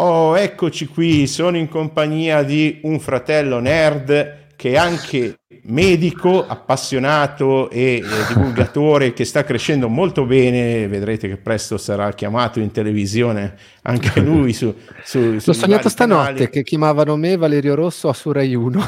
Oh, eccoci qui, sono in compagnia di un fratello nerd che è anche medico, appassionato e, e divulgatore che sta crescendo molto bene, vedrete che presto sarà chiamato in televisione anche lui su, su, L'ho sognato stanotte canali. che chiamavano me Valerio Rosso a su Rai 1.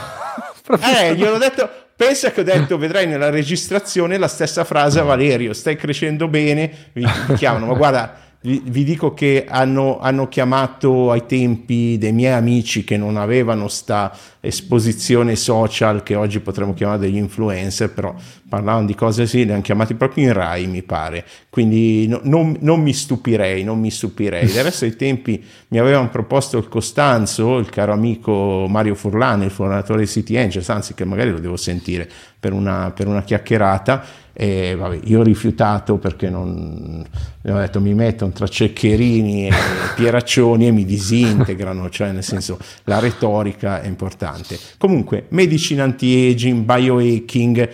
eh, gli ho detto, pensa che ho detto, vedrai nella registrazione la stessa frase a Valerio, stai crescendo bene, mi chiamano, ma guarda vi, dico che hanno, hanno, chiamato ai tempi dei miei amici che non avevano sta esposizione social che oggi potremmo chiamare degli influencer, però parlavano di cose sì, li hanno chiamati proprio in Rai mi pare, quindi no, non, non, mi stupirei, non mi stupirei. Del resto ai tempi mi avevano proposto il Costanzo, il caro amico Mario Furlani, il fondatore di City Angels, anzi che magari lo devo sentire per una, per una chiacchierata, e vabbè, io ho rifiutato perché non ho detto mi mettono tra ceccherini e pieraccioni e mi disintegrano, cioè nel senso la retorica è importante. Comunque, medicina anti-aging, biohacking,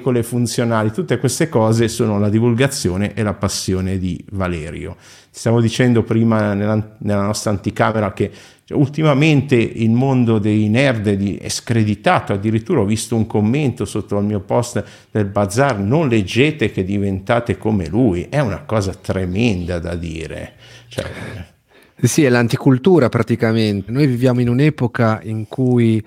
molecole funzionali, tutte queste cose sono la divulgazione e la passione di Valerio. Stavo dicendo prima nella, nella nostra anticamera che ultimamente il mondo dei nerd è screditato, addirittura ho visto un commento sotto al mio post del bazar, non leggete che diventate come lui, è una cosa tremenda da dire. Cioè, sì, è l'anticultura praticamente. Noi viviamo in un'epoca in cui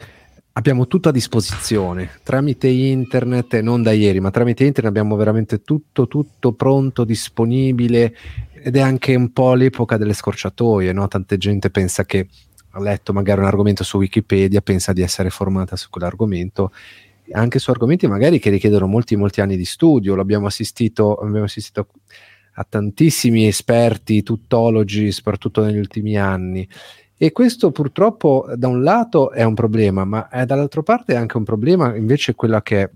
abbiamo tutto a disposizione tramite internet non da ieri, ma tramite internet abbiamo veramente tutto, tutto pronto, disponibile ed è anche un po' l'epoca delle scorciatoie, no? Tanta gente pensa che ha letto magari un argomento su Wikipedia, pensa di essere formata su quell'argomento, anche su argomenti magari che richiedono molti, molti anni di studio. L'abbiamo assistito, abbiamo assistito a tantissimi esperti, tuttologi, soprattutto negli ultimi anni. E questo purtroppo da un lato è un problema, ma è, dall'altra parte è anche un problema invece quella che è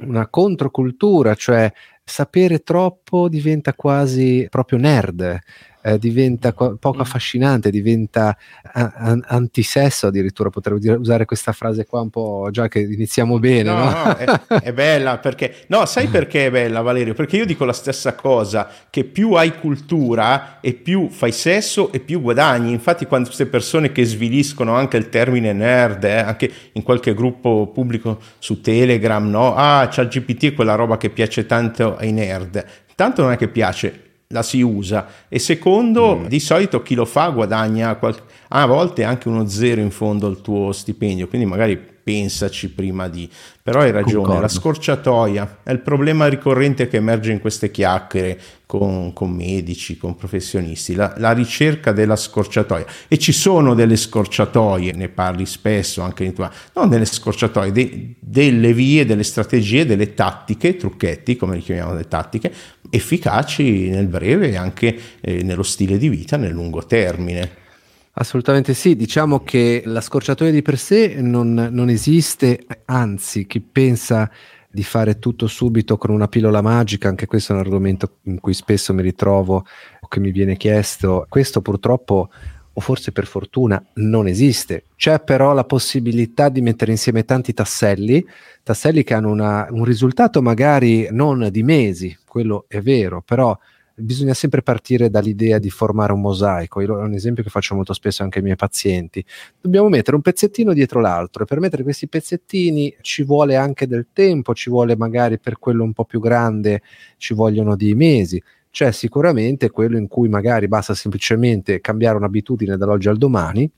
una controcultura, cioè sapere troppo diventa quasi proprio nerd eh, diventa co- poco mm. affascinante, diventa a- a- antisesso addirittura, potrei dire, usare questa frase qua un po' già che iniziamo bene. No, no? no è, è, bella perché, no, sai perché è bella Valerio? Perché io dico la stessa cosa, che più hai cultura e più fai sesso e più guadagni, infatti quando queste persone che sviliscono anche il termine nerd, eh, anche in qualche gruppo pubblico su Telegram, no? Ah, c'è il GPT quella roba che piace tanto ai nerd, tanto non è che piace, la si usa e secondo mm. di solito chi lo fa guadagna qual- a volte anche uno zero in fondo al tuo stipendio quindi magari pensaci prima di però hai ragione Concordo. la scorciatoia è il problema ricorrente che emerge in queste chiacchiere con, con medici con professionisti la, la, ricerca della scorciatoia e ci sono delle scorciatoie ne parli spesso anche in tua non delle scorciatoie de, delle vie delle strategie delle tattiche trucchetti come li chiamiamo le tattiche efficaci nel breve e anche eh, nello stile di vita nel lungo termine. Assolutamente sì, diciamo che la scorciatoia di per sé non, non esiste, anzi chi pensa di fare tutto subito con una pillola magica, anche questo è un argomento in cui spesso mi ritrovo o che mi viene chiesto, questo purtroppo o forse per fortuna non esiste. C'è però la possibilità di mettere insieme tanti tasselli, tasselli che hanno una, un risultato magari non di mesi, quello è vero, però bisogna sempre partire dall'idea di formare un mosaico. Io, è un esempio che faccio molto spesso anche ai miei pazienti. Dobbiamo mettere un pezzettino dietro l'altro e per mettere questi pezzettini ci vuole anche del tempo, ci vuole magari per quello un po' più grande, ci vogliono dei mesi c'è sicuramente quello in cui magari basta semplicemente cambiare un'abitudine dall'oggi al domani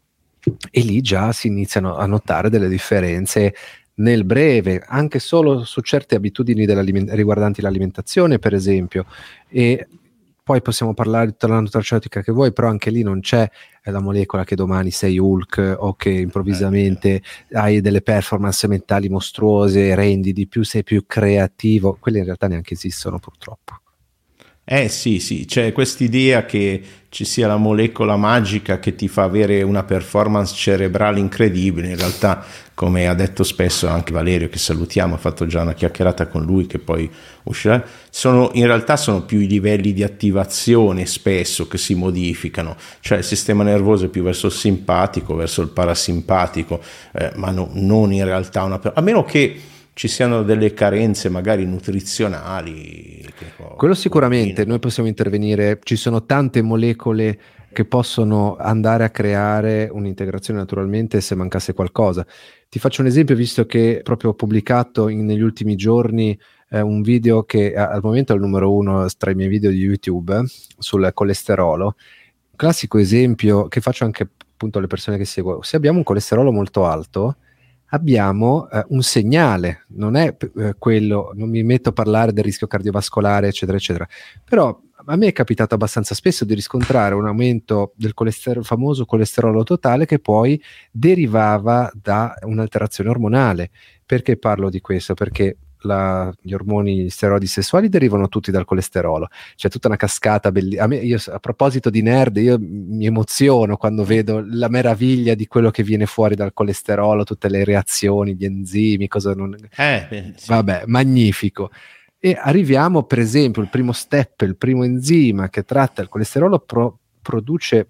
e lì già si iniziano a notare delle differenze nel breve, anche solo su certe abitudini riguardanti l'alimentazione, per esempio. E poi possiamo parlare di tutta la nutraceutica che vuoi, però anche lì non c'è la molecola che domani sei Hulk o che improvvisamente eh. hai delle performance mentali mostruose, rendi di più, sei più creativo. Quelle in realtà neanche esistono purtroppo. Eh sì, sì, c'è quest'idea che ci sia la molecola magica che ti fa avere una performance cerebrale incredibile. In realtà, come ha detto spesso anche Valerio, che salutiamo, ha fatto già una chiacchierata con lui che poi uscirà, sono, in realtà sono più i livelli di attivazione spesso che si modificano, cioè il sistema nervoso è più verso il simpatico, verso il parasimpatico, eh, ma no, non in realtà una... a meno che ci siano delle carenze magari nutrizionali. Quello sicuramente, noi possiamo intervenire, ci sono tante molecole che possono andare a creare un'integrazione naturalmente se mancasse qualcosa. Ti faccio un esempio, visto che proprio ho pubblicato in, negli ultimi giorni eh, un video che al momento è il numero uno tra i miei video di YouTube sul colesterolo. Classico esempio che faccio anche appunto alle persone che seguo. Se abbiamo un colesterolo molto alto, abbiamo eh, un segnale, non è eh, quello, non mi metto a parlare del rischio cardiovascolare, eccetera, eccetera, però a me è capitato abbastanza spesso di riscontrare un aumento del colesterolo, famoso colesterolo totale che poi derivava da un'alterazione ormonale. Perché parlo di questo? Perché la, gli ormoni, gli steroidi sessuali derivano tutti dal colesterolo. C'è tutta una cascata bellissima. A, a proposito di nerd, io mi emoziono quando vedo la meraviglia di quello che viene fuori dal colesterolo, tutte le reazioni, gli enzimi, cosa non... Eh, beh, sì. Vabbè, magnifico. E arriviamo, per esempio, il primo step, il primo enzima che tratta il colesterolo pro- produce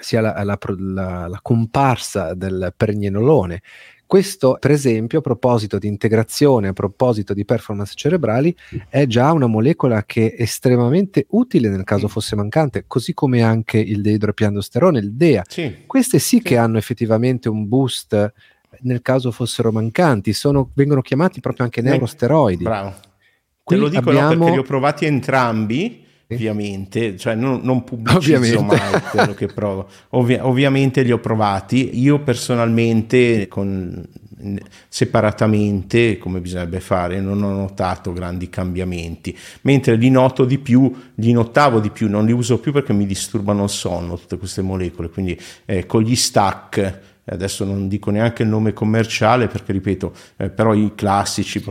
sia la, la, la, la comparsa del pregnenolone, questo, per esempio, a proposito di integrazione, a proposito di performance cerebrali, è già una molecola che è estremamente utile nel caso fosse mancante, così come anche il deidropiandosterone, il DEA. Sì. Queste sì, sì, che hanno effettivamente un boost nel caso fossero mancanti, sono, vengono chiamati proprio anche neurosteroidi. Bravo. Qui Te lo dico abbiamo... no, perché li ho provati entrambi ovviamente, cioè non, non pubblicizzo ovviamente. mai quello che provo. Ovvi- ovviamente li ho provati, io personalmente con, separatamente come bisognerebbe fare non ho notato grandi cambiamenti, mentre li noto di più, li notavo di più, non li uso più perché mi disturbano il sonno tutte queste molecole, quindi eh, con gli stack adesso non dico neanche il nome commerciale perché ripeto, eh, però i classici,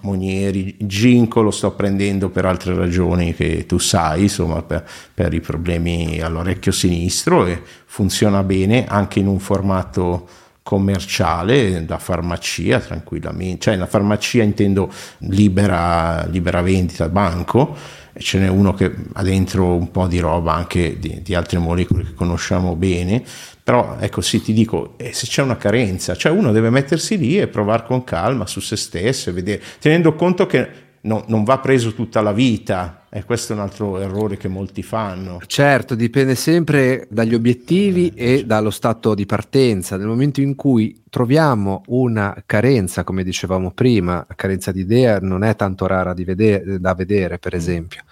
Monieri, Ginko lo sto prendendo per altre ragioni che tu sai, insomma per, per i problemi all'orecchio sinistro e funziona bene anche in un formato commerciale da farmacia tranquillamente, cioè la farmacia intendo libera, libera vendita banco ce n'è uno che ha dentro un po' di roba anche di, di altre molecole che conosciamo bene, però ecco sì, ti dico, eh, se c'è una carenza, cioè uno deve mettersi lì e provare con calma su se stesso e vedere, tenendo conto che no, non va preso tutta la vita, e questo è un altro errore che molti fanno. Certo, dipende sempre dagli obiettivi e dallo stato di partenza. Nel momento in cui troviamo una carenza, come dicevamo prima, carenza di idea non è tanto rara vedere, da vedere, per mm. esempio.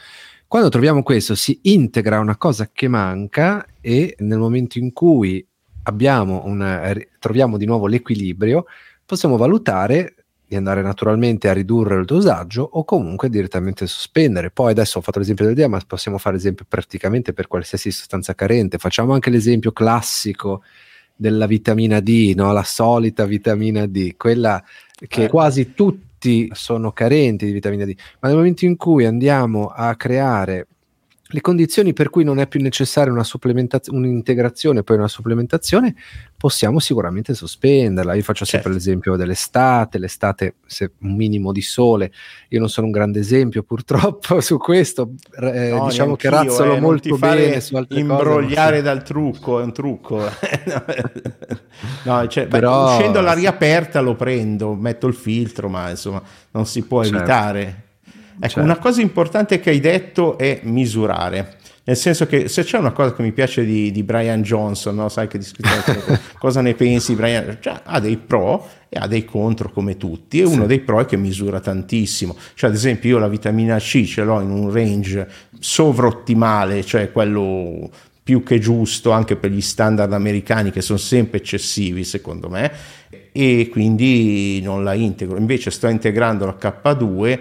Quando troviamo questo, si integra una cosa che manca e nel momento in cui una, troviamo di nuovo l'equilibrio, possiamo valutare di andare naturalmente a ridurre il dosaggio o comunque direttamente sospendere. Poi adesso ho fatto l'esempio del DEA, ma possiamo fare l'esempio praticamente per qualsiasi sostanza carente. Facciamo anche l'esempio classico della vitamina D, no? la solita vitamina D, quella che eh. quasi tutti sono carenti di vitamina D, ma nel momento in cui andiamo a creare le condizioni per cui non è più necessaria un'integrazione, poi una supplementazione, possiamo sicuramente sospenderla. Io faccio sempre certo. l'esempio dell'estate, l'estate se un minimo di sole, io non sono un grande esempio purtroppo su questo, eh, no, diciamo che razzolo eh, molto bene su altre imbrogliare cose, dal trucco, è un trucco. no, cioè, Però, beh, uscendo all'aria aperta lo prendo, metto il filtro, ma insomma non si può certo. evitare. Ecco, certo. una cosa importante che hai detto è misurare. Nel senso che se c'è una cosa che mi piace di, di Brian Johnson, no? sai che discutiamo cosa ne pensi, Brian cioè, ha dei pro e ha dei contro come tutti e sì. uno dei pro è che misura tantissimo. Cioè, ad esempio, io la vitamina C ce l'ho in un range sovrottimale, cioè quello più che giusto anche per gli standard americani che sono sempre eccessivi secondo me e quindi non la integro. Invece sto integrando la K2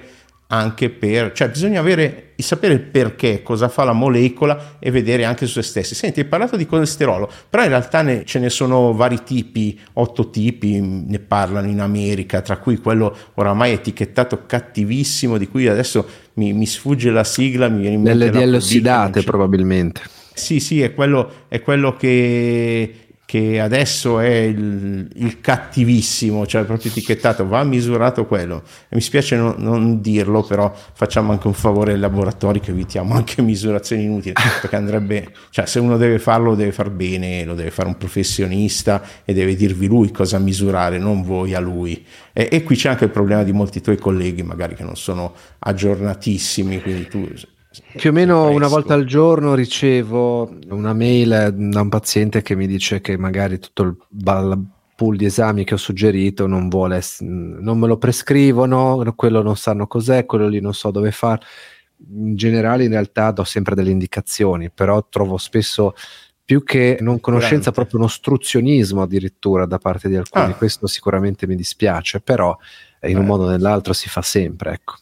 anche per, cioè bisogna avere, sapere il perché, cosa fa la molecola e vedere anche su se stessi. Senti, hai parlato di colesterolo, però in realtà ne, ce ne sono vari tipi, otto tipi, ne parlano in America, tra cui quello oramai etichettato cattivissimo, di cui adesso mi, mi sfugge la sigla, mi viene in mente... Delle ossidate probabilmente. Sì, sì, è quello, è quello che che adesso è il, il, cattivissimo, cioè proprio etichettato, va misurato quello. E mi spiace non, non, dirlo, però facciamo anche un favore ai laboratori che evitiamo anche misurazioni inutili, perché andrebbe, cioè se uno deve farlo lo deve far bene, lo deve fare un professionista e deve dirvi lui cosa misurare, non voi a lui. E, e qui c'è anche il problema di molti tuoi colleghi magari che non sono aggiornatissimi, quindi tu Più o meno una volta al giorno ricevo una mail da un paziente che mi dice che magari tutto il pool di esami che ho suggerito non vuole, non me lo prescrivono, quello non sanno cos'è, quello lì non so dove fare. In generale in realtà do sempre delle indicazioni, però trovo spesso più che non conoscenza, proprio un ostruzionismo addirittura da parte di alcuni. Ah. Questo sicuramente mi dispiace, però in un eh. modo o nell'altro si fa sempre, ecco.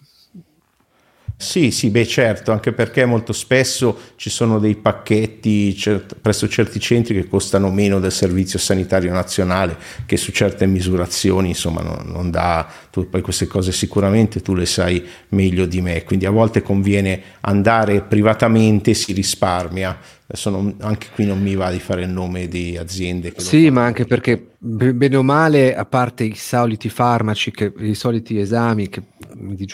Sì, sì, beh certo, anche perché molto spesso ci sono dei pacchetti cert- presso certi centri che costano meno del Servizio Sanitario Nazionale, che su certe misurazioni insomma non, non dà, tu, poi queste cose sicuramente tu le sai meglio di me, quindi a volte conviene andare privatamente, si risparmia, Adesso non, anche qui non mi va di fare il nome di aziende. sì, ma anche perché bene o male, a parte i soliti farmaci, che, i soliti esami che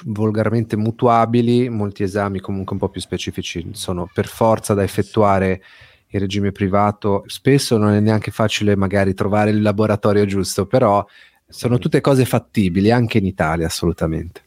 volgarmente mutuabili, molti esami comunque un po' più specifici sono per forza da effettuare in regime privato. Spesso non è neanche facile magari trovare il laboratorio giusto, però sono tutte cose fattibili anche in Italia assolutamente.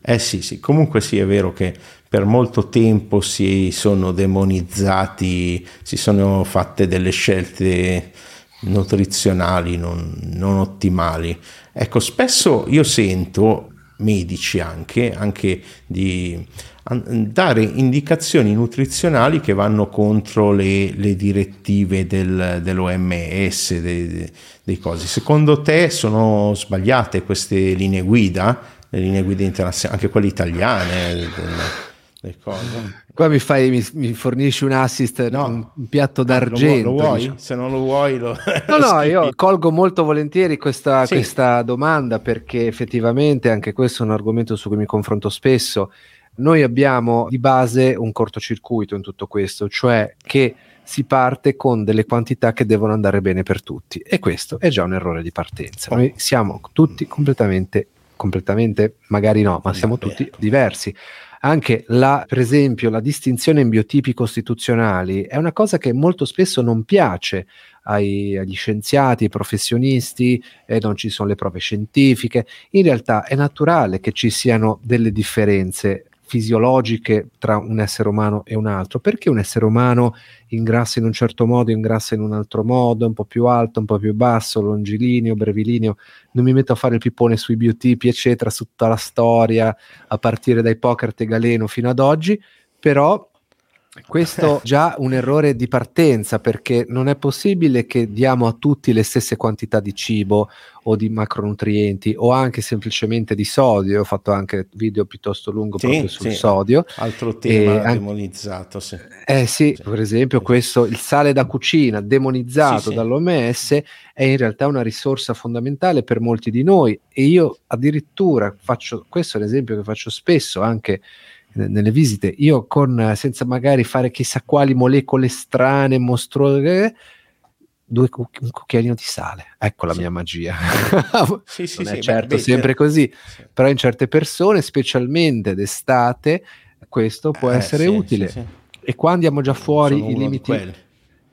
Eh sì, sì, comunque sì, è vero che per molto tempo si sono demonizzati, si sono fatte delle scelte nutrizionali non, non ottimali. Ecco, spesso io sento medici anche, anche di dare indicazioni nutrizionali che vanno contro le, le direttive del, dell'OMS, dei, dei cosi. Secondo te sono sbagliate queste linee guida? Le linee guida internazionali, anche quelle italiane? Del. Qua mi, fai, mi, mi fornisci un assist, no. un, un piatto d'argento. Lo, lo vuoi? Diciamo. Se non lo vuoi, lo. No, lo no, io colgo molto volentieri questa, sì. questa domanda perché effettivamente anche questo è un argomento su cui mi confronto spesso. Noi abbiamo di base un cortocircuito in tutto questo, cioè che si parte con delle quantità che devono andare bene per tutti e questo è già un errore di partenza. Noi siamo tutti completamente, completamente, magari no, ma siamo tutti diversi anche la, per esempio, la distinzione in biotipi costituzionali è una cosa che molto spesso non piace ai, agli scienziati, ai professionisti, e non ci sono le prove scientifiche. In realtà è naturale che ci siano delle differenze fisiologiche tra un essere umano e un altro. Perché un essere umano ingrassa in un certo modo, ingrassa in un altro modo, un po' più alto, un po' più basso, longilineo, brevilineo? Non mi metto a fare il pippone sui biotipi, eccetera, su tutta la storia, a partire da Ippocrate e Galeno fino ad oggi, però questo già un errore di partenza perché non è possibile che diamo a tutti le stesse quantità di cibo o di macronutrienti o anche semplicemente di sodio. Ho fatto anche video piuttosto lungo sì, proprio sul sì. sodio. Altro tema e demonizzato. Sì. Eh sì, per esempio questo, il sale da cucina demonizzato dall'OMS è in realtà una risorsa fondamentale per molti di noi e io addirittura faccio, questo è un esempio che faccio spesso anche nelle visite, io con, senza magari fare chissà quali molecole strane, mostruose, due un cucchiaino di sale. Ecco la sì. mia magia. sì, sì, non è certo beh, sempre beh, così, però in certe persone, specialmente d'estate, questo può eh, essere utile. E qua andiamo già fuori i limiti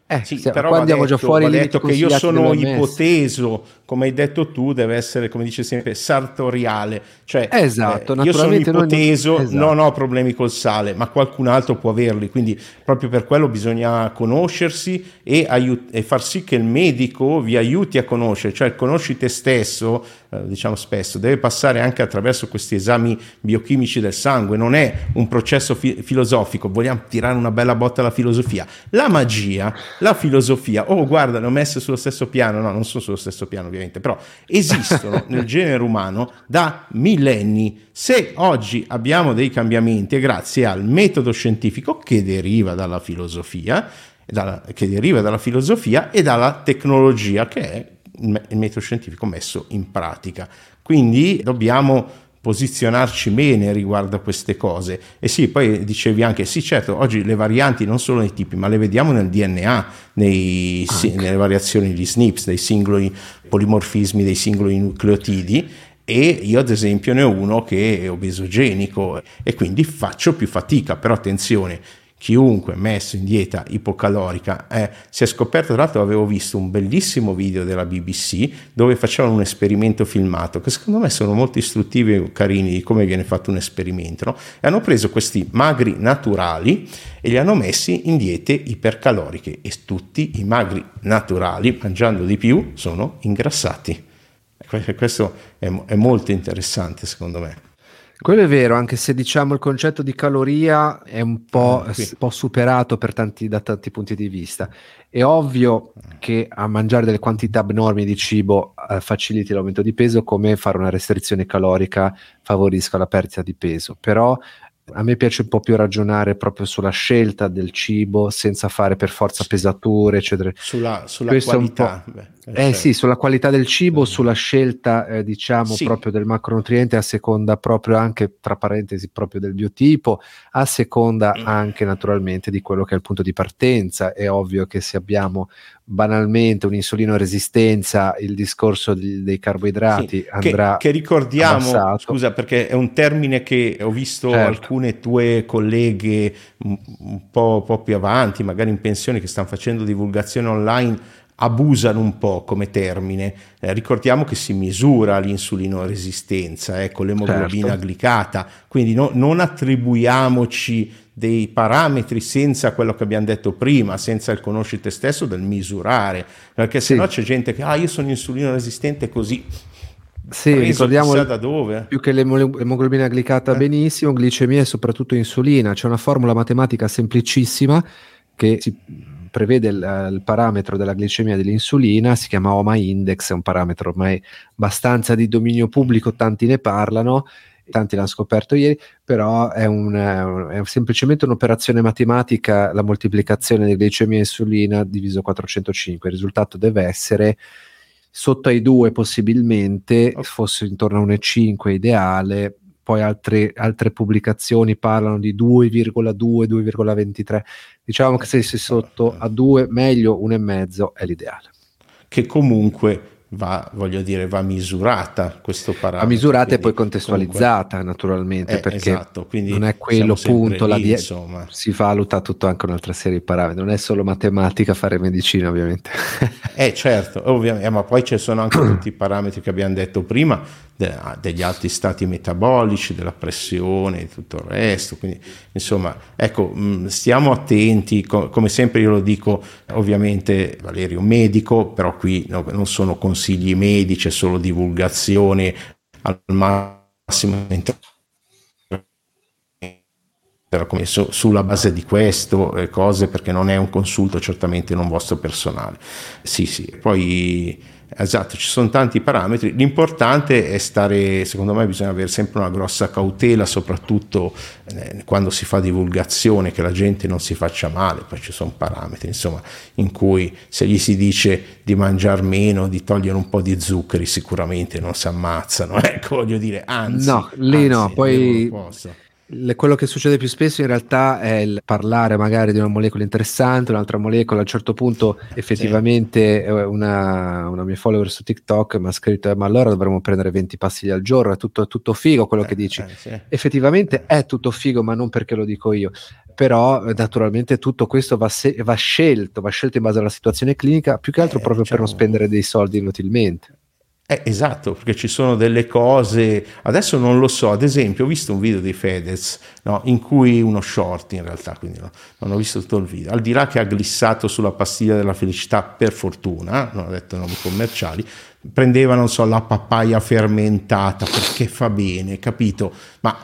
eh, sì, però qua andiamo detto, già fuori. detto che io sono ipoteso, come hai detto tu, deve essere, come dice sempre, sartoriale. Cioè, esatto, eh, io sono ipoteso, non... Esatto. non ho problemi col sale, ma qualcun altro può averli. Quindi, proprio per quello bisogna conoscersi e, aiut- e far sì che il medico vi aiuti a conoscere, cioè conosci te stesso, eh, diciamo spesso, deve passare anche attraverso questi esami biochimici del sangue. Non è un processo fi- filosofico, vogliamo tirare una bella botta alla filosofia. La magia la filosofia, oh guarda, le ho messe sullo stesso piano, no, non sono sullo stesso piano ovviamente, però esistono nel genere umano da millenni. Se oggi abbiamo dei cambiamenti è grazie al metodo scientifico che deriva dalla filosofia, dalla, che deriva dalla filosofia e dalla tecnologia che è il metodo scientifico messo in pratica. Quindi dobbiamo posizionarci bene riguardo a queste cose. E sì, poi dicevi anche, sì certo, oggi le varianti non solo nei tipi, ma le vediamo nel DNA, nei, sì, nelle variazioni di SNPs, dei singoli polimorfismi dei singoli nucleotidi. E io ad esempio ne ho uno che è obesogenico e quindi faccio più fatica, però attenzione, chiunque messo in dieta ipocalorica eh, si è scoperto, tra l'altro avevo visto un bellissimo video della BBC dove facevano un esperimento filmato che secondo me sono molto istruttivi e carini di come viene fatto un esperimento no? e hanno preso questi magri naturali e li hanno messi in diete ipercaloriche e tutti i magri naturali mangiando di più sono ingrassati. Questo è, è molto interessante secondo me. Quello è vero, anche se diciamo il concetto di caloria è un po', ah, un po superato tanti, da tanti punti di vista. È ovvio che a mangiare delle quantità abnormi di cibo eh, faciliti l'aumento di peso, come fare una restrizione calorica favorisca la perdita di peso, però a me piace un po' più ragionare proprio sulla scelta del cibo senza fare per forza pesature, eccetera. Sulla, sulla qualità. Beh, eh, certo. sì, sulla qualità del cibo, eh. sulla scelta, eh, diciamo, sì. proprio del macronutriente, a seconda proprio anche, tra parentesi, proprio del biotipo, a seconda mm. anche naturalmente di quello che è il punto di partenza. È ovvio che se abbiamo banalmente un'insulino resistenza, il discorso di, dei carboidrati sì, andrà che, che ricordiamo, abbassato. scusa perché è un termine che ho visto certo. alcune tue colleghe un, un, po', un po' più avanti, magari in pensione, che stanno facendo divulgazione online abusano un po' come termine. Eh, ricordiamo che si misura l'insulino resistenza eh, con l'emoglobina certo. glicata, quindi no, non attribuiamoci dei parametri senza quello che abbiamo detto prima, senza il conosci te stesso del misurare, perché se no c'è gente che ah io sono insulino resistente così. Sì, ricordiamo da dove. più che l'emoglobina glicata eh. benissimo, glicemia e soprattutto insulina. C'è una formula matematica semplicissima che si prevede il, il, parametro della glicemia dell'insulina, si chiama OMA index, è un parametro ormai abbastanza di dominio pubblico, tanti ne parlano, tanti l'hanno scoperto ieri, però è, un, è semplicemente un'operazione matematica, la moltiplicazione di glicemia e insulina diviso 405, il risultato deve essere sotto ai 2 possibilmente, okay. fosse intorno a 1,5 ideale, poi altre, altre pubblicazioni parlano di 2,2, 2,23. Diciamo che se sei sotto a 2, meglio 1,5 è l'ideale. Che comunque va, voglio dire, va misurata questo parametro. Va misurata e poi contestualizzata comunque, naturalmente, eh, perché esatto, non è quello punto, lì, die- si valuta tutto anche un'altra serie di parametri, non è solo matematica fare medicina ovviamente. eh certo, ovviamente, ma poi ci sono anche tutti i parametri che abbiamo detto prima, degli altri stati metabolici, della pressione e tutto il resto, quindi insomma, ecco, mh, stiamo attenti, co- come sempre io lo dico, ovviamente Valerio medico, però qui no, non sono consigli medici, è solo divulgazione al massimo sulla base di questo eh, cose perché non è un consulto certamente non vostro personale. Sì sì. Poi Esatto, ci sono tanti parametri. L'importante è stare, secondo me bisogna avere sempre una grossa cautela, soprattutto eh, quando si fa divulgazione, che la gente non si faccia male, poi ci sono parametri, insomma, in cui se gli si dice di mangiare meno, di togliere un po' di zuccheri, sicuramente non si ammazzano, ecco, voglio dire, anzi. No, lì anzi, no, poi quello che succede più spesso in realtà è il parlare magari di una molecola interessante, un'altra molecola, a un certo punto effettivamente sì. una, una, mia follower su TikTok mi ha scritto eh, ma allora dovremmo prendere 20 pastiglie al giorno, è tutto, è tutto figo quello eh, che dici. Eh, sì. Effettivamente è tutto figo ma non perché lo dico io, però naturalmente tutto questo va, se- va scelto, va scelto in base alla situazione clinica, più che altro eh, proprio diciamo... per non diciamo spendere dei soldi inutilmente. Eh, esatto, perché ci sono delle cose, adesso non lo so, ad esempio ho visto un video di Fedez no, in cui uno short in realtà, quindi no, non ho visto tutto il video, al di là che ha glissato sulla pastiglia della felicità per fortuna, non ho detto nomi commerciali, prendeva, non so, la papaya fermentata perché fa bene, capito? Ma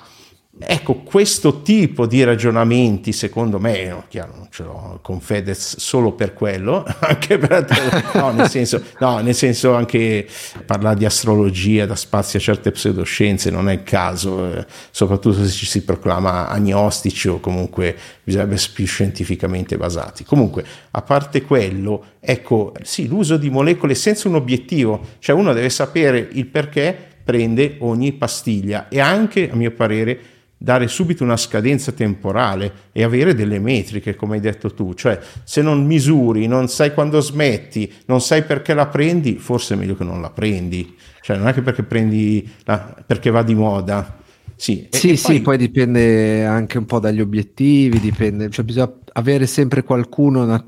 Ecco, questo tipo di ragionamenti, secondo me, no, chiaro, non ce l'ho con Fedez solo per quello, anche per no, nel senso, no, nel senso anche parlare di astrologia da spazio a certe pseudoscienze non è il caso, eh, soprattutto se ci si proclama agnostici o comunque bisognerebbe più scientificamente basati. Comunque, a parte quello, ecco, sì, l'uso di molecole senza un obiettivo, cioè uno deve sapere il perché prende ogni pastiglia e anche, a mio parere, dare subito una scadenza temporale e avere delle metriche, come hai detto tu, cioè se non misuri, non sai quando smetti, non sai perché la prendi, forse è meglio che non la prendi, cioè non è che perché prendi la, perché va di moda, Sì, sì, e, sì, poi... poi... dipende anche un po' dagli obiettivi, dipende, cioè bisogna avere sempre qualcuno nat-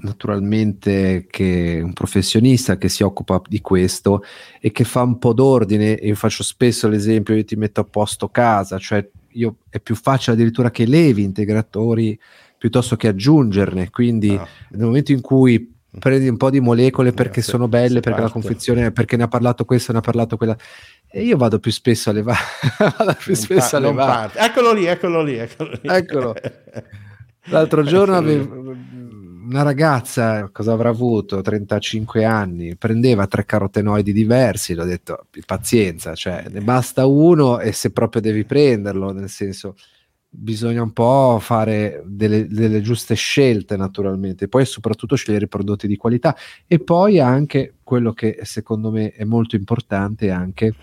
naturalmente che è un professionista che si occupa di questo e che fa un po' d'ordine. Io faccio spesso l'esempio, io ti metto a posto casa, cioè io, è più facile addirittura che levi integratori piuttosto che aggiungerne, quindi no. nel momento in cui prendi un po' di molecole perché se, sono belle, perché parte. la confezione, perché ne ha parlato questo, ne ha parlato quella. E io vado più spesso a levare. vado più spesso a levare. Eccolo lì, eccolo lì, eccolo lì. Eccolo. L'altro giorno avevo una ragazza, cosa avrà avuto? 35 anni, prendeva tre carotenoidi diversi, l'ho detto, pazienza, cioè ne basta uno e se proprio devi prenderlo, nel senso bisogna un po' fare delle, delle, giuste scelte naturalmente, poi soprattutto scegliere i prodotti di qualità e poi anche quello che secondo me è molto importante anche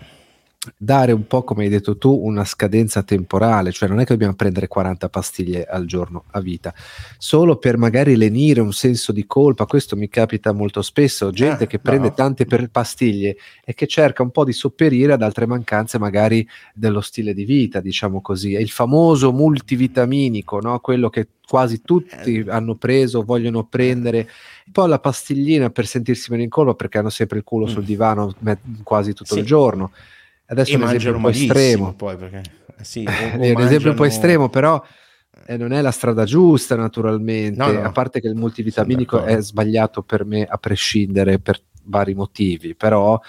dare un po' come hai detto tu una scadenza temporale, cioè non è che dobbiamo prendere 40 pastiglie al giorno a vita, solo per magari lenire un senso di colpa, questo mi capita molto spesso, gente eh, che prende no. tante pastiglie e che cerca un po' di sopperire ad altre mancanze magari dello stile di vita, diciamo così, è il famoso multivitaminico, no? quello che quasi tutti eh. hanno preso, vogliono prendere, poi la pastiglina per sentirsi meno in colpa perché hanno sempre il culo mm. sul divano quasi tutto sì. il giorno Adesso è un esempio un po' estremo. Poi perché, eh sì, o, o è un mangiano... esempio un po' estremo, però eh, non è la strada giusta naturalmente, no, no. a parte che il multivitaminico è sbagliato per me a prescindere per vari motivi, però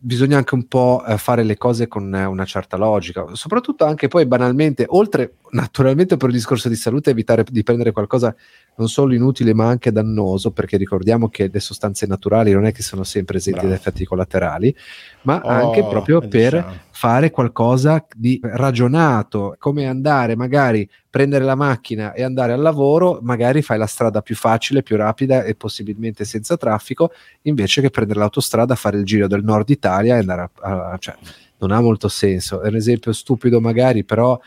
bisogna anche un po' eh, fare le cose con eh, una certa logica, soprattutto anche poi banalmente, oltre naturalmente per il discorso di salute, evitare di prendere qualcosa non solo inutile ma anche dannoso, perché ricordiamo che le sostanze naturali non è che sono sempre esenti da effetti collaterali, ma oh, anche proprio per diciamo. fare qualcosa di ragionato, come andare magari prendere la macchina e andare al lavoro, magari fai la strada più facile, più rapida e possibilmente senza traffico, invece che prendere l'autostrada, fare il giro del nord Italia e andare a, a cioè, non ha molto senso. È un esempio stupido magari, però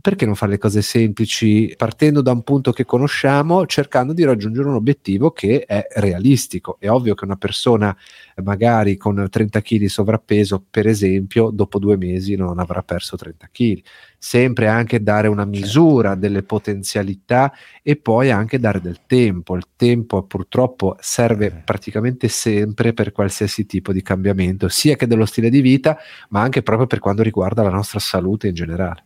perché non fare le cose semplici partendo da un punto che conosciamo, cercando di raggiungere un obiettivo che è realistico? È ovvio che una persona magari con 30 kg di sovrappeso, per esempio, dopo due mesi non avrà perso 30 kg. Sempre anche dare una certo. misura delle potenzialità e poi anche dare del tempo. Il tempo purtroppo serve eh. praticamente sempre per qualsiasi tipo di cambiamento, sia che dello stile di vita, ma anche proprio per quanto riguarda la nostra salute in generale.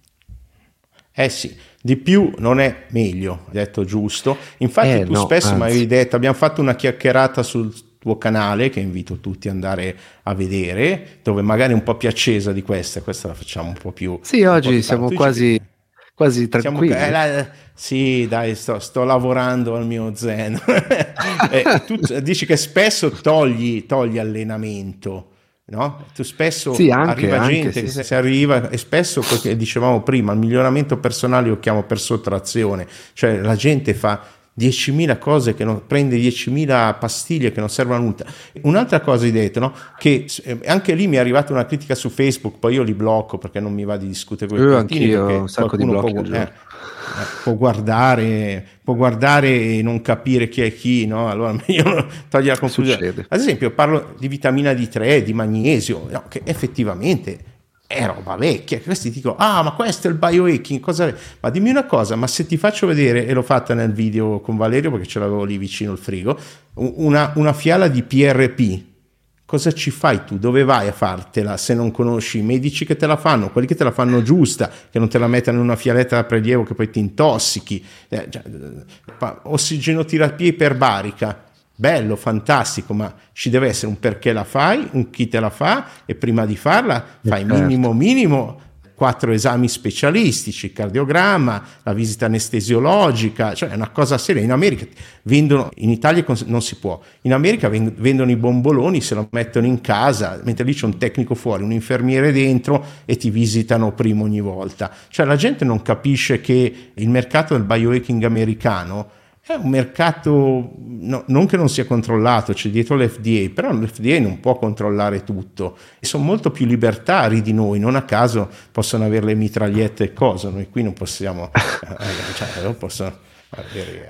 Eh sì, di più non è meglio, detto giusto. Infatti eh, tu no, spesso mi avevi detto, abbiamo fatto una chiacchierata sul tuo canale che invito tutti ad andare a vedere, dove magari è un po' più accesa di questa, questa la facciamo un po' più... Sì, oggi siamo quasi, quasi tranquilli. Siamo, eh, la, sì, dai, sto, sto, lavorando al mio zen. eh, tu dici che spesso togli, togli allenamento No? Tu spesso sì, anche, arriva anche, gente sì, sì. arriva e spesso, come dicevamo prima, il miglioramento personale io chiamo per sottrazione, cioè la gente fa 10.000 cose che non prende 10.000 pastiglie che non servono a nulla. Un'altra cosa hai detto, no? che eh, anche lì mi è arrivata una critica su Facebook, poi io li blocco perché non mi va di discutere con i continui, un sacco di blocchi può, eh, può, guardare, può guardare e non capire chi è chi, no? allora meglio togliere la confusione. Succede. Ad esempio parlo di vitamina D3, di magnesio, no? che effettivamente è roba vecchia. Questi dicono: Ah, ma questo è il biohacking. Cosa? Ma dimmi una cosa: ma se ti faccio vedere, e l'ho fatta nel video con Valerio perché ce l'avevo lì vicino al frigo, una, una fiala di PRP cosa ci fai tu? Dove vai a fartela se non conosci i medici che te la fanno, quelli che te la fanno giusta, che non te la mettono in una fialetta da prelievo che poi ti intossichi, eh, cioè, ossigenoterapia iperbarica, bello, fantastico, ma ci deve essere un perché la fai, un chi te la fa e prima di farla fai certo. minimo minimo quattro esami specialistici, il cardiogramma, la visita anestesiologica, cioè è una cosa seria. In America vendono, in Italia non si può, in America vendono i bomboloni, se lo mettono in casa, mentre lì c'è un tecnico fuori, un infermiere dentro e ti visitano prima ogni volta. Cioè la gente non capisce che il mercato del biohacking americano è un mercato no, non che non sia controllato, c'è dietro l'FDA, però l'FDA non può controllare tutto e sono molto più libertari di noi, non a caso possono avere le mitragliette e cose, noi qui non possiamo, eh, cioè, possono,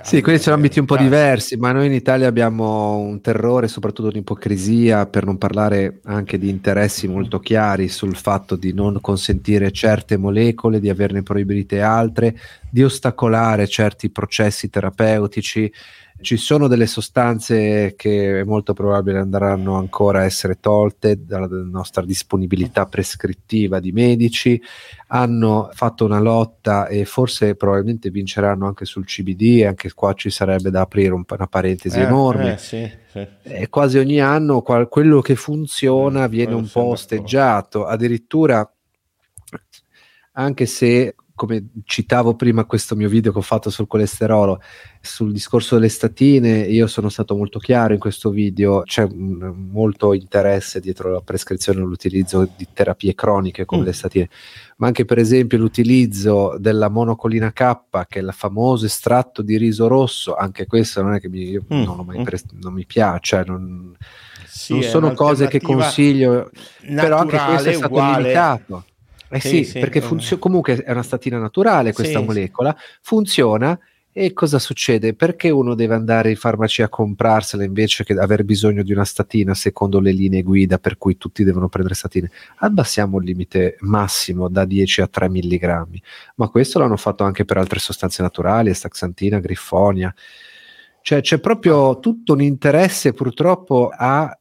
Sì, quelli sono ambiti un po' diversi, ma noi in Italia abbiamo un terrore, soprattutto un'ipocrisia, per non parlare anche di interessi molto chiari sul fatto di non consentire certe molecole, di averne proibite altre, di ostacolare certi processi terapeutici ci sono delle sostanze che è molto probabile andranno ancora a essere tolte dalla nostra disponibilità prescrittiva di medici, hanno fatto una lotta e forse probabilmente vinceranno anche sul CBD, anche qua ci sarebbe da aprire un, una parentesi eh, enorme. Eh, sì, sì. E quasi ogni anno qual- quello che funziona mm, viene un po' osteggiato, addirittura anche se come citavo prima questo mio video che ho fatto sul colesterolo, sul discorso delle statine, io sono stato molto chiaro in questo video, c'è molto interesse dietro la prescrizione e l'utilizzo di terapie croniche come mm. le statine, ma anche per esempio l'utilizzo della monocolina K, che è il famoso estratto di riso rosso, anche questo non è che mi, mm. non, mai mm. pre- non mi piace, non, sì, non sono cose che consiglio, però anche questo è stato uguale. limitato eh sì, sì, sì perché funzio- comunque è una statina naturale questa sì, molecola, funziona e cosa succede? Perché uno deve andare in farmacia a comprarsela invece che aver bisogno di una statina secondo le linee guida per cui tutti devono prendere statine? Abbassiamo il limite massimo da 10 a 3 mg, ma questo l'hanno fatto anche per altre sostanze naturali, staxantina, griffonia. Cioè c'è proprio tutto un interesse purtroppo a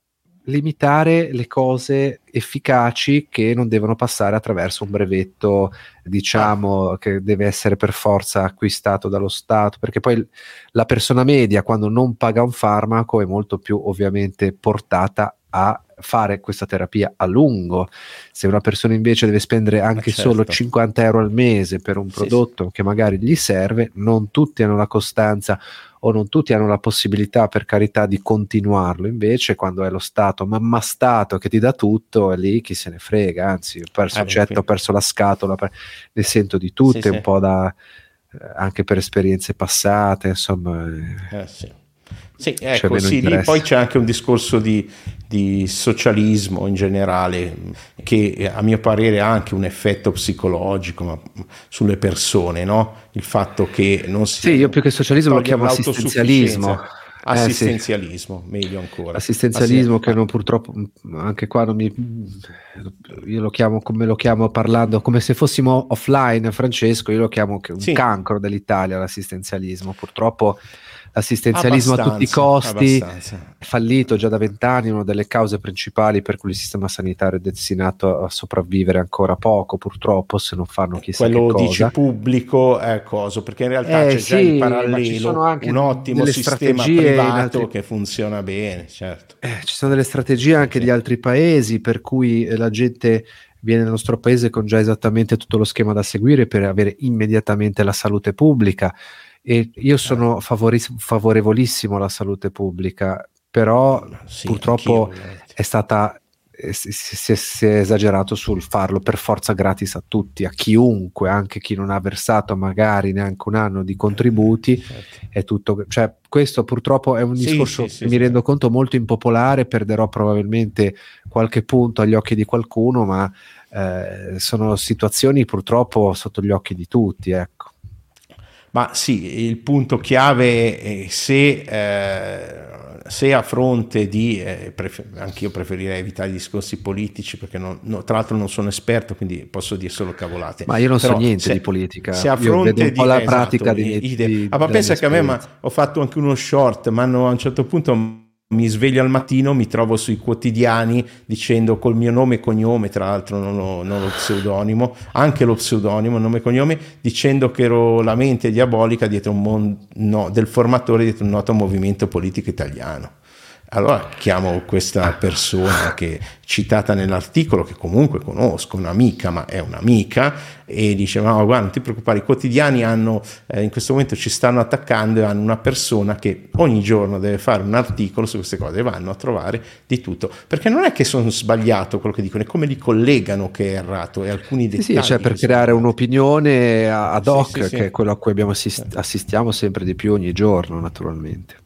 limitare le cose efficaci che non devono passare attraverso un brevetto, diciamo, che deve essere per forza acquistato dallo Stato, perché poi la persona media quando non paga un farmaco è molto più ovviamente portata a fare questa terapia a lungo. Se una persona invece deve spendere anche certo. solo 50 euro al mese per un prodotto sì, sì. che magari gli serve, non tutti hanno la costanza o non tutti hanno la possibilità, per carità, di continuarlo. Invece, quando è lo Stato mamma Stato che ti dà tutto, è lì chi se ne frega. Anzi, ho perso il getto, ho perso la scatola, ne sento di tutte, sì, un po' da eh, anche per esperienze passate, insomma. Eh, eh sì. Sì, ecco, sì, lì poi c'è anche un discorso di, di, socialismo in generale che a mio parere ha anche un effetto psicologico sulle persone, no? Il fatto che non si... Sì, io più che socialismo lo chiamo assistenzialismo. Assistenzialismo, eh, sì. meglio ancora. Assistenzialismo che non purtroppo anche qua non mi io lo chiamo come lo chiamo parlando come se fossimo offline Francesco, io lo chiamo un sì. cancro dell'Italia l'assistenzialismo. Purtroppo l'assistenzialismo a tutti i costi, abbastanza. fallito già da vent'anni, una delle cause principali per cui il sistema sanitario è destinato a sopravvivere ancora poco, purtroppo, se non fanno chissà Quello che dici pubblico è cosa, perché in realtà eh, c'è sì, già in parallelo un ottimo sistema privato altri... che funziona bene, certo. Eh, ci sono delle strategie anche sì. di altri paesi per cui la gente viene nel nostro paese con già esattamente tutto lo schema da seguire per avere immediatamente la salute pubblica e io sono favori- favorevolissimo alla salute pubblica, però sì, purtroppo è stata eh, si, si, si, è esagerato sul farlo per forza gratis a tutti, a chiunque, anche chi non ha versato magari neanche un anno di contributi, certo. è tutto, cioè questo purtroppo è un discorso sì, sì, mi rendo conto molto impopolare, perderò probabilmente qualche punto agli occhi di qualcuno, ma eh, sono situazioni purtroppo sotto gli occhi di tutti, ecco. Ma sì, il punto chiave è se, eh, se a fronte di, eh, prefer- anche io preferirei evitare i discorsi politici perché non, no, tra l'altro non sono esperto, quindi posso dire solo cavolate. Ma io non Però so niente se, di politica. Se a fronte di... la esatto, pratica di, di, di, ah, ma pensa che a me ma, ho fatto anche uno short, ma a un certo punto mi sveglio al mattino, mi trovo sui quotidiani dicendo col mio nome e cognome, tra l'altro non lo, non lo pseudonimo, anche lo pseudonimo, nome e cognome, dicendo che ero la mente diabolica dietro un mon- no, del formatore dietro un noto movimento politico italiano. Allora chiamo questa persona che citata nell'articolo, che comunque conosco, un'amica, ma è un'amica, e dice: Ma guarda, non ti preoccupare, i quotidiani hanno, eh, in questo momento ci stanno attaccando e hanno una persona che ogni giorno deve fare un articolo su queste cose e vanno a trovare di tutto. Perché non è che sono sbagliato quello che dicono, è come li collegano che è errato e alcuni dettagli. Sì, cioè per creare un'opinione ad hoc, sì, sì, che è quello a cui assist- assistiamo sempre di più ogni giorno, naturalmente.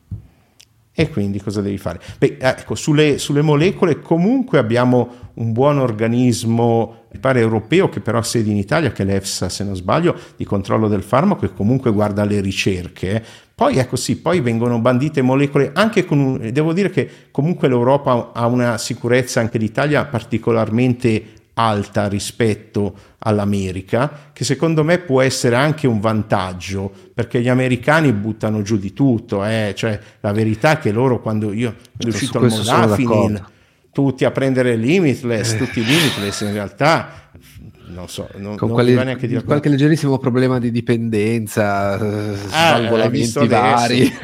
E quindi cosa devi fare? Beh, ecco, sulle, sulle, molecole comunque abbiamo un buon organismo, mi pare europeo, che però ha sede in Italia, che è l'EFSA, se non sbaglio, di controllo del farmaco, che comunque guarda le ricerche. Eh. Poi ecco sì, poi vengono bandite molecole anche con un... Devo dire che comunque l'Europa ha una sicurezza, anche l'Italia, particolarmente alta rispetto all'America, che secondo me può essere anche un vantaggio, perché gli americani buttano giù di tutto, eh? cioè la verità è che loro quando io sono uscito al Modafinil, tutti a prendere limitless, eh. tutti limitless in realtà non so, non, con non quali, neanche dire qualche leggerissimo problema di dipendenza, ah, svalvolamenti vari.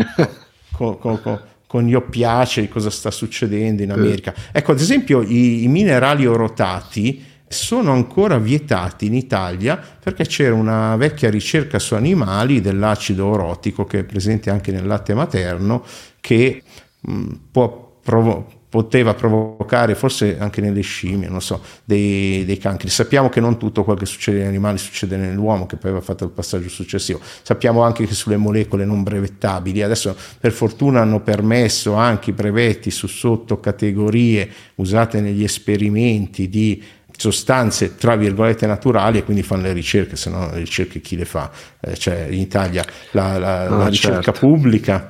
con, con, con con gli oppiacei cosa sta succedendo in America. Ecco, ad esempio, i, i minerali orotati sono ancora vietati in Italia perché c'era una vecchia ricerca su animali dell'acido orotico che è presente anche nel latte materno che mh, può provo- poteva provocare, forse anche nelle scimmie, non so, dei, dei, cancri. Sappiamo che non tutto quello che succede negli animali succede nell'uomo, che poi va fatto il passaggio successivo. Sappiamo anche che sulle molecole non brevettabili, adesso per fortuna hanno permesso anche i brevetti su sottocategorie usate negli esperimenti di sostanze tra virgolette naturali e quindi fanno le ricerche, se no le ricerche chi le fa? Eh, cioè in Italia la, la, no, la ricerca certo. pubblica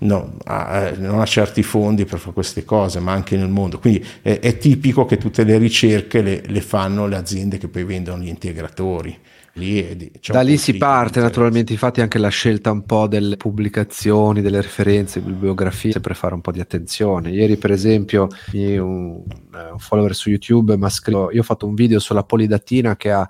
no, eh, non ha certi fondi per fare queste cose, ma anche nel mondo. Quindi è, è tipico che tutte le ricerche le, le, fanno le aziende che poi vendono gli integratori. Lì da lì si parte naturalmente, infatti anche la scelta un po' delle pubblicazioni, delle referenze, bibliografie, sempre fare un po' di attenzione. Ieri per esempio un, un follower su YouTube mi ha scritto, io ho fatto un video sulla polidatina che ha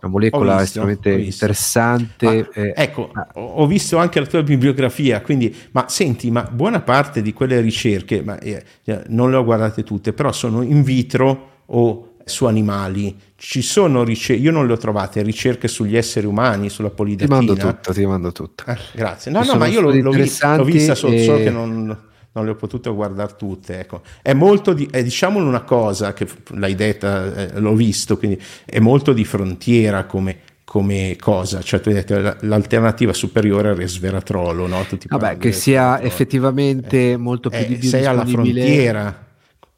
una molecola visto, estremamente interessante. Ma, eh, ecco, ah. ho visto anche la tua bibliografia, quindi, ma senti, ma buona parte di quelle ricerche, ma, eh, eh, non le ho guardate tutte, però sono in vitro o su animali. Ci sono ricerche, io non le ho trovate, ricerche sugli esseri umani, sulla polidatina. Ti mando tutto, ti mando tutto. Eh, grazie. No, no, ma io l'ho, l'ho, l'ho vista solo, e... solo che non non le ho potute guardare tutte. Ecco. È molto di, è, diciamolo una cosa che l'hai detta, eh, l'ho visto, quindi è molto di frontiera come, come cosa, cioè tu hai detto l'alternativa superiore al resveratrolo, no? Tutti Vabbè, che sia effettivamente eh, molto più eh, Sei alla frontiera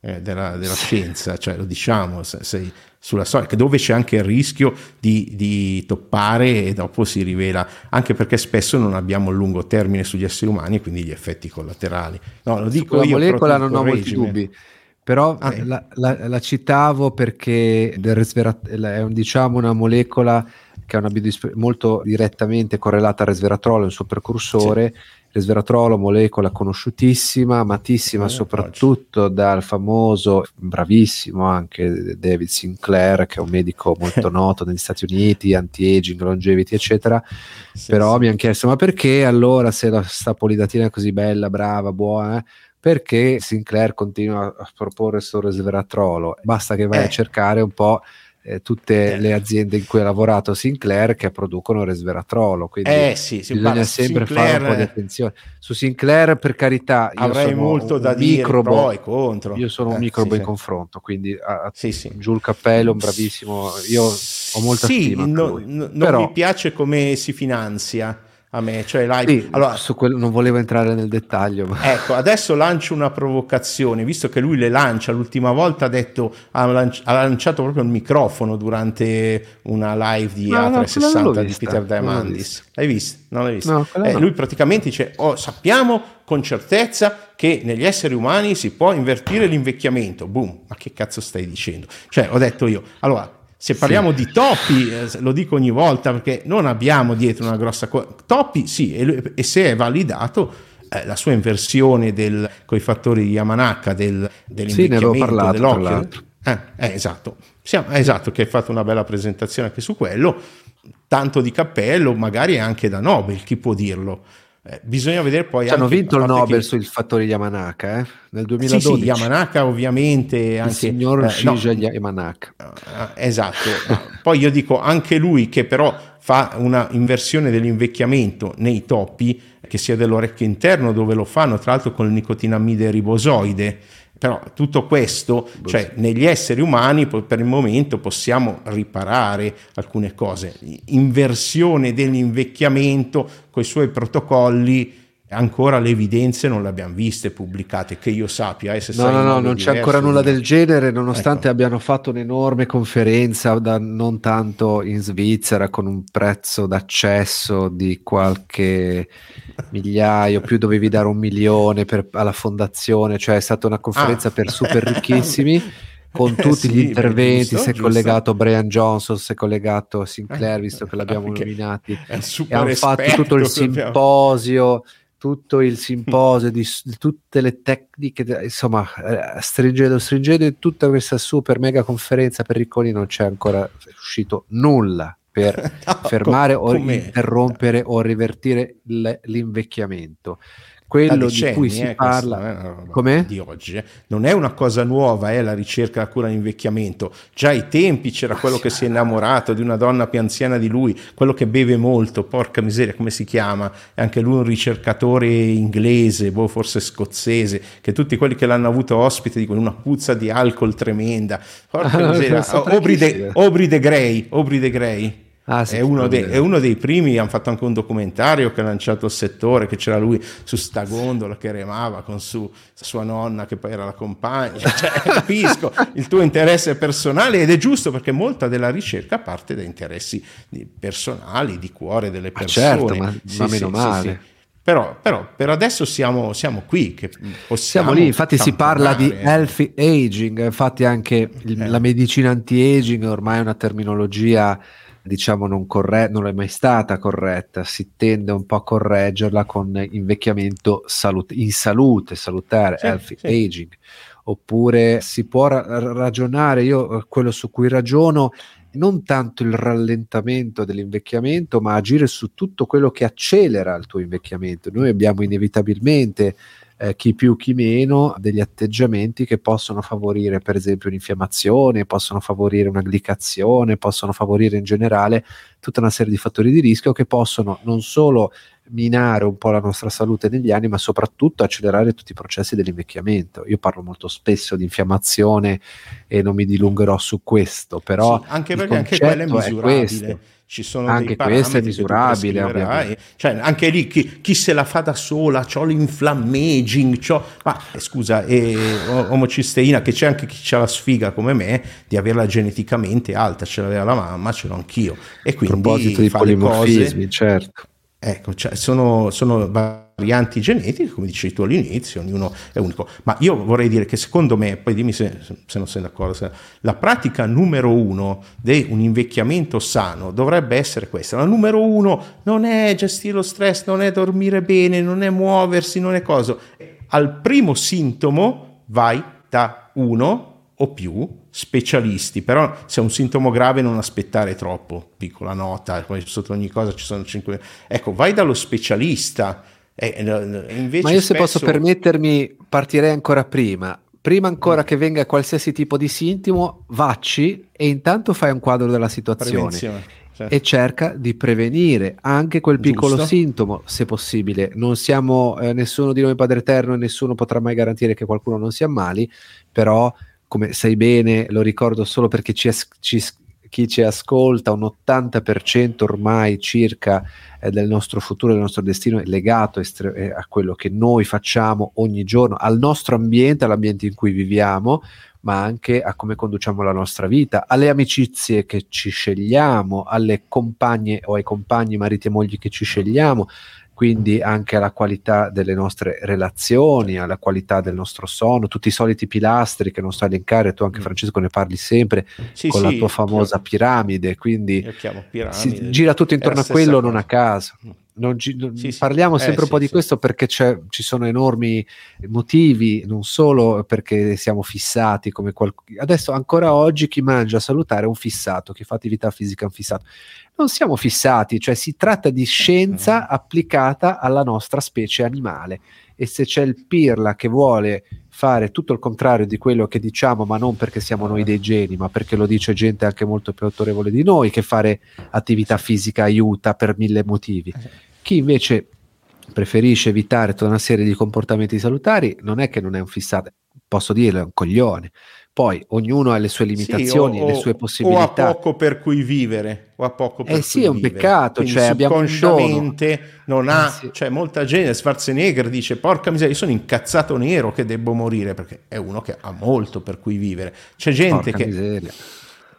eh, della, della scienza, cioè lo diciamo, sei sulla storia, dove c'è anche il rischio di, di, toppare e dopo si rivela, anche perché spesso non abbiamo il lungo termine sugli esseri umani e quindi gli effetti collaterali. No, lo dico Sulla io, molecola non ho molti dubbi. Però ah, la, la, la, citavo perché è diciamo una molecola che ha una biodisponibilità molto direttamente correlata al resveratrolo, il suo precursore, sì resveratrolo, molecola conosciutissima, amatissima eh, soprattutto oggi. dal famoso, bravissimo anche David Sinclair, che è un medico molto noto negli Stati Uniti, anti-aging, longevity, eccetera. Sì, Però sì. mi hanno chiesto, ma perché allora se la, sta polidatina è così bella, brava, buona, eh, perché Sinclair continua a proporre questo resveratrolo? Basta che vai eh. a cercare un po' eh, tutte eh. le aziende in cui ha lavorato Sinclair che producono resveratrolo. Quindi eh, sì, sì, bisogna sempre Sinclair, fare un po' di attenzione. Su Sinclair, per carità, avrei molto da microbo, dire pro e contro. Io sono un eh, microbo sì, in confronto, quindi a, sì, sì. giù il cappello, un bravissimo. Io ho molta stima. No, no, non Però, mi piace come si finanzia a me, cioè sì, allora, su quello non volevo entrare nel dettaglio. Ma... Ecco, adesso lancio una provocazione, visto che lui le lancia, l'ultima volta ha detto, ha, lanci- ha lanciato proprio il microfono durante una live di no, A360 no, di Peter Diamandis. L'hai visto? Non l'hai visto? No, eh. Lui praticamente dice, oh, sappiamo con certezza che negli esseri umani si può invertire l'invecchiamento. Boom, ma che cazzo stai dicendo? Cioè, ho detto io, allora se parliamo sì. di Topi, eh, lo dico ogni volta perché non abbiamo dietro una grossa cosa. Topi sì, e, e, se è validato eh, la sua inversione con i fattori di Yamanaka del, dell'invecchiamento sì, parlato, dell'occhio. Eh, eh, esatto. Siamo, esatto, che hai fatto una bella presentazione anche su quello. Tanto di cappello, magari anche da Nobel, chi può dirlo? Eh, bisogna vedere poi. Ci hanno vinto il Nobel che... sul fattore Yamanaka eh? nel 2012. Sì, sì, Yamanaka ovviamente. Anche, il signor eh, Shinya no, Yamanaka. Eh, esatto. poi io dico anche lui che però fa una inversione dell'invecchiamento nei topi, che sia dell'orecchio interno dove lo fanno, tra l'altro con il nicotinamide ribosoide però tutto questo, cioè negli esseri umani per il momento possiamo riparare alcune cose. Inversione dell'invecchiamento con i suoi protocolli ancora le evidenze non le abbiamo viste pubblicate, che io sappia. Eh, se no, no, no, non c'è ancora nulla del genere, nonostante ecco. abbiano fatto un'enorme conferenza da non tanto in Svizzera con un prezzo d'accesso di qualche migliaio, più dovevi dare un milione per, alla fondazione, cioè è stata una conferenza ah. per super ricchissimi. con eh, tutti sì, gli interventi, giusto, si è giusto. collegato Brian Johnson, si è collegato Sinclair, visto che l'abbiamo nominati, e hanno fatto tutto il simposio, tutto il simposio di, di tutte le tecniche, insomma, eh, stringendo, stringendo tutta questa super mega conferenza per Ricconi non c'è ancora uscito nulla per no, fermare com- o interrompere o rivertire l'invecchiamento quello di cui si eh, parla. di oggi eh. non è una cosa nuova è la ricerca la cura dell'invecchiamento già ai tempi c'era quello che si è innamorato di una donna più anziana di lui quello che beve molto porca miseria come si chiama? È anche lui un ricercatore inglese boh, forse scozzese che tutti quelli che l'hanno avuto ospite dicono una puzza di alcol tremenda porca miseria. Aubrey de, Aubrey de Grey Aubrey de Grey Ah, sì, è, uno dei, è, uno dei, primi, hanno fatto anche un documentario che ha lanciato il settore, che c'era lui su sta gondola che remava con su, sua nonna che poi era la compagna. Cioè, capisco il tuo interesse personale ed è giusto perché molta della ricerca parte da interessi personali, di cuore delle persone. Ah, certo, ma, sì, ma meno sì, male. Però, però, per adesso siamo, siamo qui. Che siamo lì, infatti si parla di healthy aging, infatti anche il, eh. la medicina anti-aging ormai è una terminologia diciamo non, corre- non è mai stata corretta, si tende un po' a correggerla con invecchiamento salut- in salute, salutare, sì, healthy sì. aging, oppure si può ra- ragionare, io eh, quello su cui ragiono non tanto il rallentamento dell'invecchiamento, ma agire su tutto quello che accelera il tuo invecchiamento. Noi abbiamo inevitabilmente eh, chi più chi meno degli atteggiamenti che possono favorire per esempio un'infiammazione, possono favorire una glicazione, possono favorire in generale tutta una serie di fattori di rischio che possono non solo minare un po' la nostra salute negli anni, ma soprattutto accelerare tutti i processi dell'invecchiamento. Io parlo molto spesso di infiammazione e non mi dilungherò su questo, però sì, anche perché anche quello è misurabile. È ci sono anche questo è misurabile cioè, anche lì chi, chi, se la fa da sola c'ho l'inflammaging c'ho... ma eh, scusa eh, omocisteina che c'è anche chi ha la sfiga come me di averla geneticamente alta ce l'aveva la mamma ce l'ho anch'io e quindi a proposito di polimorfismi cose, certo ecco cioè, sono, sono varianti genetiche, come dicevi tu all'inizio, ognuno è unico. Ma io vorrei dire che secondo me, poi dimmi se, se non sei d'accordo, se, la pratica numero uno di un invecchiamento sano dovrebbe essere questa. La numero uno non è gestire lo stress, non è dormire bene, non è muoversi, non è cosa. Al primo sintomo vai da uno o più specialisti, però se è un sintomo grave non aspettare troppo, piccola nota, poi sotto ogni cosa ci sono cinque... Ecco, vai dallo specialista, eh, Ma io se posso permettermi partirei ancora prima. Prima ancora mm. che venga qualsiasi tipo di sintomo, vacci e intanto fai un quadro della situazione certo. e cerca di prevenire anche quel piccolo Giusto. sintomo, se possibile. Non siamo eh, nessuno di noi Padre Eterno e nessuno potrà mai garantire che qualcuno non si ammali, però come sai bene, lo ricordo solo perché ci, ci chi ci ascolta, un 80% ormai circa eh, del nostro futuro, del nostro destino è legato estre- eh, a quello che noi facciamo ogni giorno, al nostro ambiente, all'ambiente in cui viviamo, ma anche a come conduciamo la nostra vita, alle amicizie che ci scegliamo, alle compagne o ai compagni, mariti e mogli che ci scegliamo, quindi anche alla qualità delle nostre relazioni, alla qualità del nostro sonno, tutti i soliti pilastri che non sto a elencare, tu anche mm. Francesco ne parli sempre sì, con sì, la tua famosa piramide, quindi piramide, si gira tutto intorno a quello non a caso. Mm. Ci, non, sì, parliamo sempre eh, un po' di questo perché ci sono enormi motivi, non solo perché siamo fissati come qualcuno. Adesso ancora oggi chi mangia a salutare è un fissato, chi fa attività fisica è un fissato non siamo fissati, cioè si tratta di scienza mm. applicata alla nostra specie animale e se c'è il pirla che vuole fare tutto il contrario di quello che diciamo, ma non perché siamo noi dei geni, ma perché lo dice gente anche molto più autorevole di noi, che fare attività fisica aiuta per mille motivi. Eh Chi invece preferisce evitare tutta una serie di comportamenti salutari, non è che non è un fissato, posso dirlo, è un coglione Poi ognuno ha le sue limitazioni, sì, o, le sue possibilità. O ha poco per cui vivere, o ha poco per eh sì, è un vivere. peccato, Quindi cioè un non ha, eh sì. cioè molta gente, Schwarzenegger dice porca miseria, io sono incazzato nero che devo morire perché è uno che ha molto per cui vivere. C'è gente porca che miseria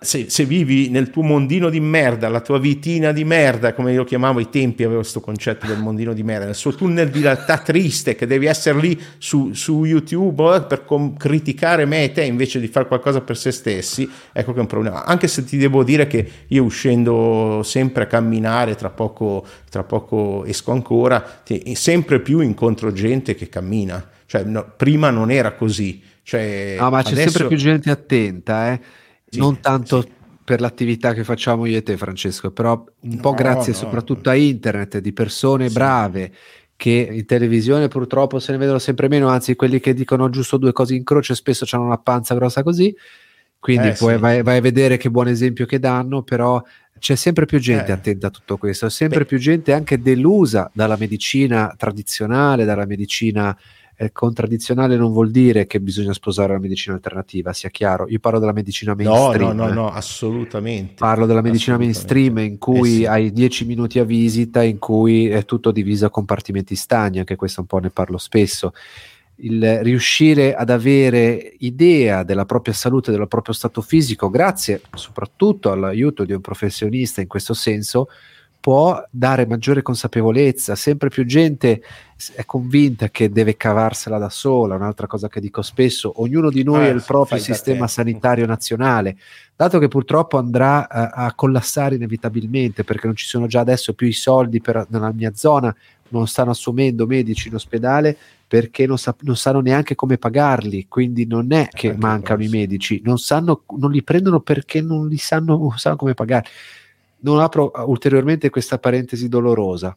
se, se, vivi nel tuo mondino di merda, la tua vitina di merda, come io chiamavo ai tempi, avevo questo concetto del mondino di merda, nel suo tunnel di realtà triste, che devi essere lì su, su YouTube eh, per com- criticare me e te invece di fare qualcosa per se stessi, ecco che è un problema. Anche se ti devo dire che io uscendo sempre a camminare, tra poco, tra poco esco ancora, ti, sempre più incontro gente che cammina. Cioè, no, prima non era così. Cioè, no, ma c'è adesso... sempre più gente attenta, eh sì, non tanto sì. per l'attività che facciamo io e te, Francesco, però un no, po' grazie no, soprattutto a internet, di persone sì. brave che in televisione purtroppo se ne vedono sempre meno, anzi quelli che dicono giusto due cose in croce spesso hanno una panza grossa così, quindi eh, poi vai, vai, a vedere che buon esempio che danno, però c'è sempre più gente eh. attenta a tutto questo, sempre Beh. più gente anche delusa dalla medicina tradizionale, dalla medicina eh, contraddizionale non vuol dire che bisogna sposare la medicina alternativa, sia chiaro. Io parlo della medicina mainstream. No, no, no, no assolutamente. Parlo della medicina mainstream in cui eh sì. hai 10 minuti a visita, in cui è tutto diviso a compartimenti stagni, anche questo un po' ne parlo spesso. Il riuscire ad avere idea della propria salute, del proprio stato fisico, grazie soprattutto all'aiuto di un professionista in questo senso, può dare maggiore consapevolezza, sempre più gente è convinta che deve cavarsela da sola, un'altra cosa che dico spesso, ognuno di noi eh, ha il proprio sistema sanitario nazionale, dato che purtroppo andrà a, a, collassare inevitabilmente perché non ci sono già adesso più i soldi per, nella mia zona, non stanno assumendo medici in ospedale perché non, sa, non sanno neanche come pagarli, quindi non è che eh, mancano i medici, non, sanno, non li prendono perché non li sanno, sanno come pagarli non apro uh, ulteriormente questa parentesi dolorosa.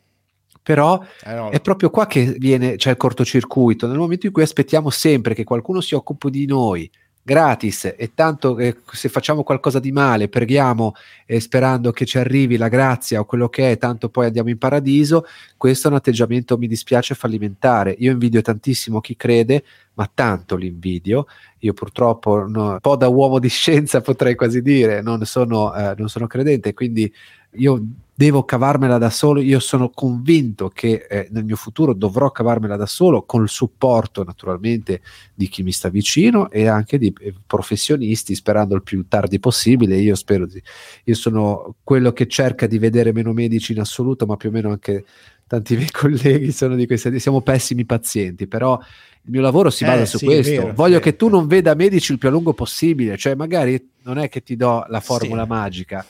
Però eh no. è proprio qua che viene, c'è il cortocircuito, nel momento in cui aspettiamo sempre che qualcuno si occupi di noi, gratis e tanto eh, se facciamo qualcosa di male preghiamo eh, sperando che ci arrivi la grazia o quello che è tanto poi andiamo in paradiso questo è un atteggiamento mi dispiace fallimentare. Io invidio tantissimo chi crede ma tanto l'invidio. Io purtroppo no, un po' da uomo di scienza potrei quasi dire non sono, eh, non sono credente quindi io devo cavarmela da solo, io sono convinto che eh, nel mio futuro dovrò cavarmela da solo col supporto naturalmente di chi mi sta vicino e anche di eh, professionisti, sperando il più tardi possibile. Io spero di, io sono quello che cerca di vedere meno medici in assoluto, ma più o meno anche tanti miei colleghi sono di questi, siamo pessimi pazienti, però il mio lavoro si basa eh, su sì, questo. Vero, Voglio vero. che tu non veda medici il più a lungo possibile, cioè magari non è che ti do la formula sì. magica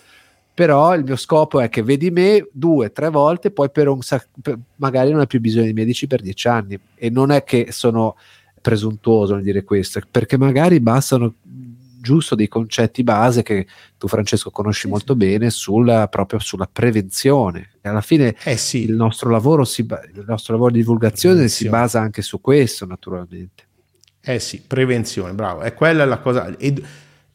però il mio scopo è che vedi me due, tre volte, poi per un sac- per, magari non hai più bisogno di medici per dieci anni e non è che sono presuntuoso nel dire questo, perché magari bastano giusto dei concetti base che tu Francesco conosci sì, molto sì. bene sulla, proprio sulla prevenzione. E alla fine eh sì. il, nostro lavoro si, il nostro lavoro di divulgazione si basa anche su questo naturalmente. Eh sì, prevenzione, bravo, è quella la cosa. Ed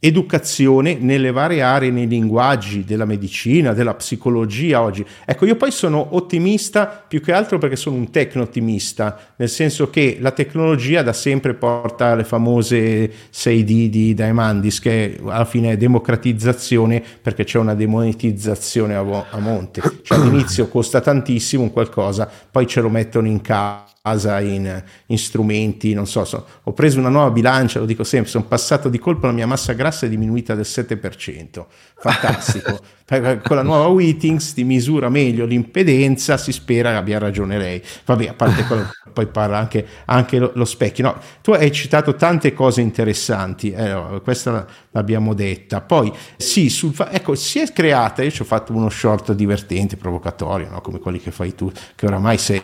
educazione nelle varie aree, nei linguaggi della medicina, della psicologia oggi. Ecco, io poi sono ottimista più che altro perché sono un tecno-ottimista, nel senso che la tecnologia da sempre porta alle famose 6D di Diamandis, che alla fine è democratizzazione perché c'è una demonetizzazione a, a monte. Cioè all'inizio costa tantissimo un qualcosa, poi ce lo mettono in casa casa, in, in strumenti, non so, so, ho preso una nuova bilancia, lo dico sempre, sono passato di colpo, la mia massa grassa è diminuita del 7%, fantastico. Con la nuova Wittings ti misura meglio l'impedenza, si spera che abbia ragione lei. Vabbè, a parte quello, poi parla anche, anche lo, lo, specchio. No, tu hai citato tante cose interessanti, eh, questa l'abbiamo detta. Poi sì, sul, ecco, si è creata, io ci ho fatto uno short divertente, provocatorio, no? come quelli che fai tu, che oramai sei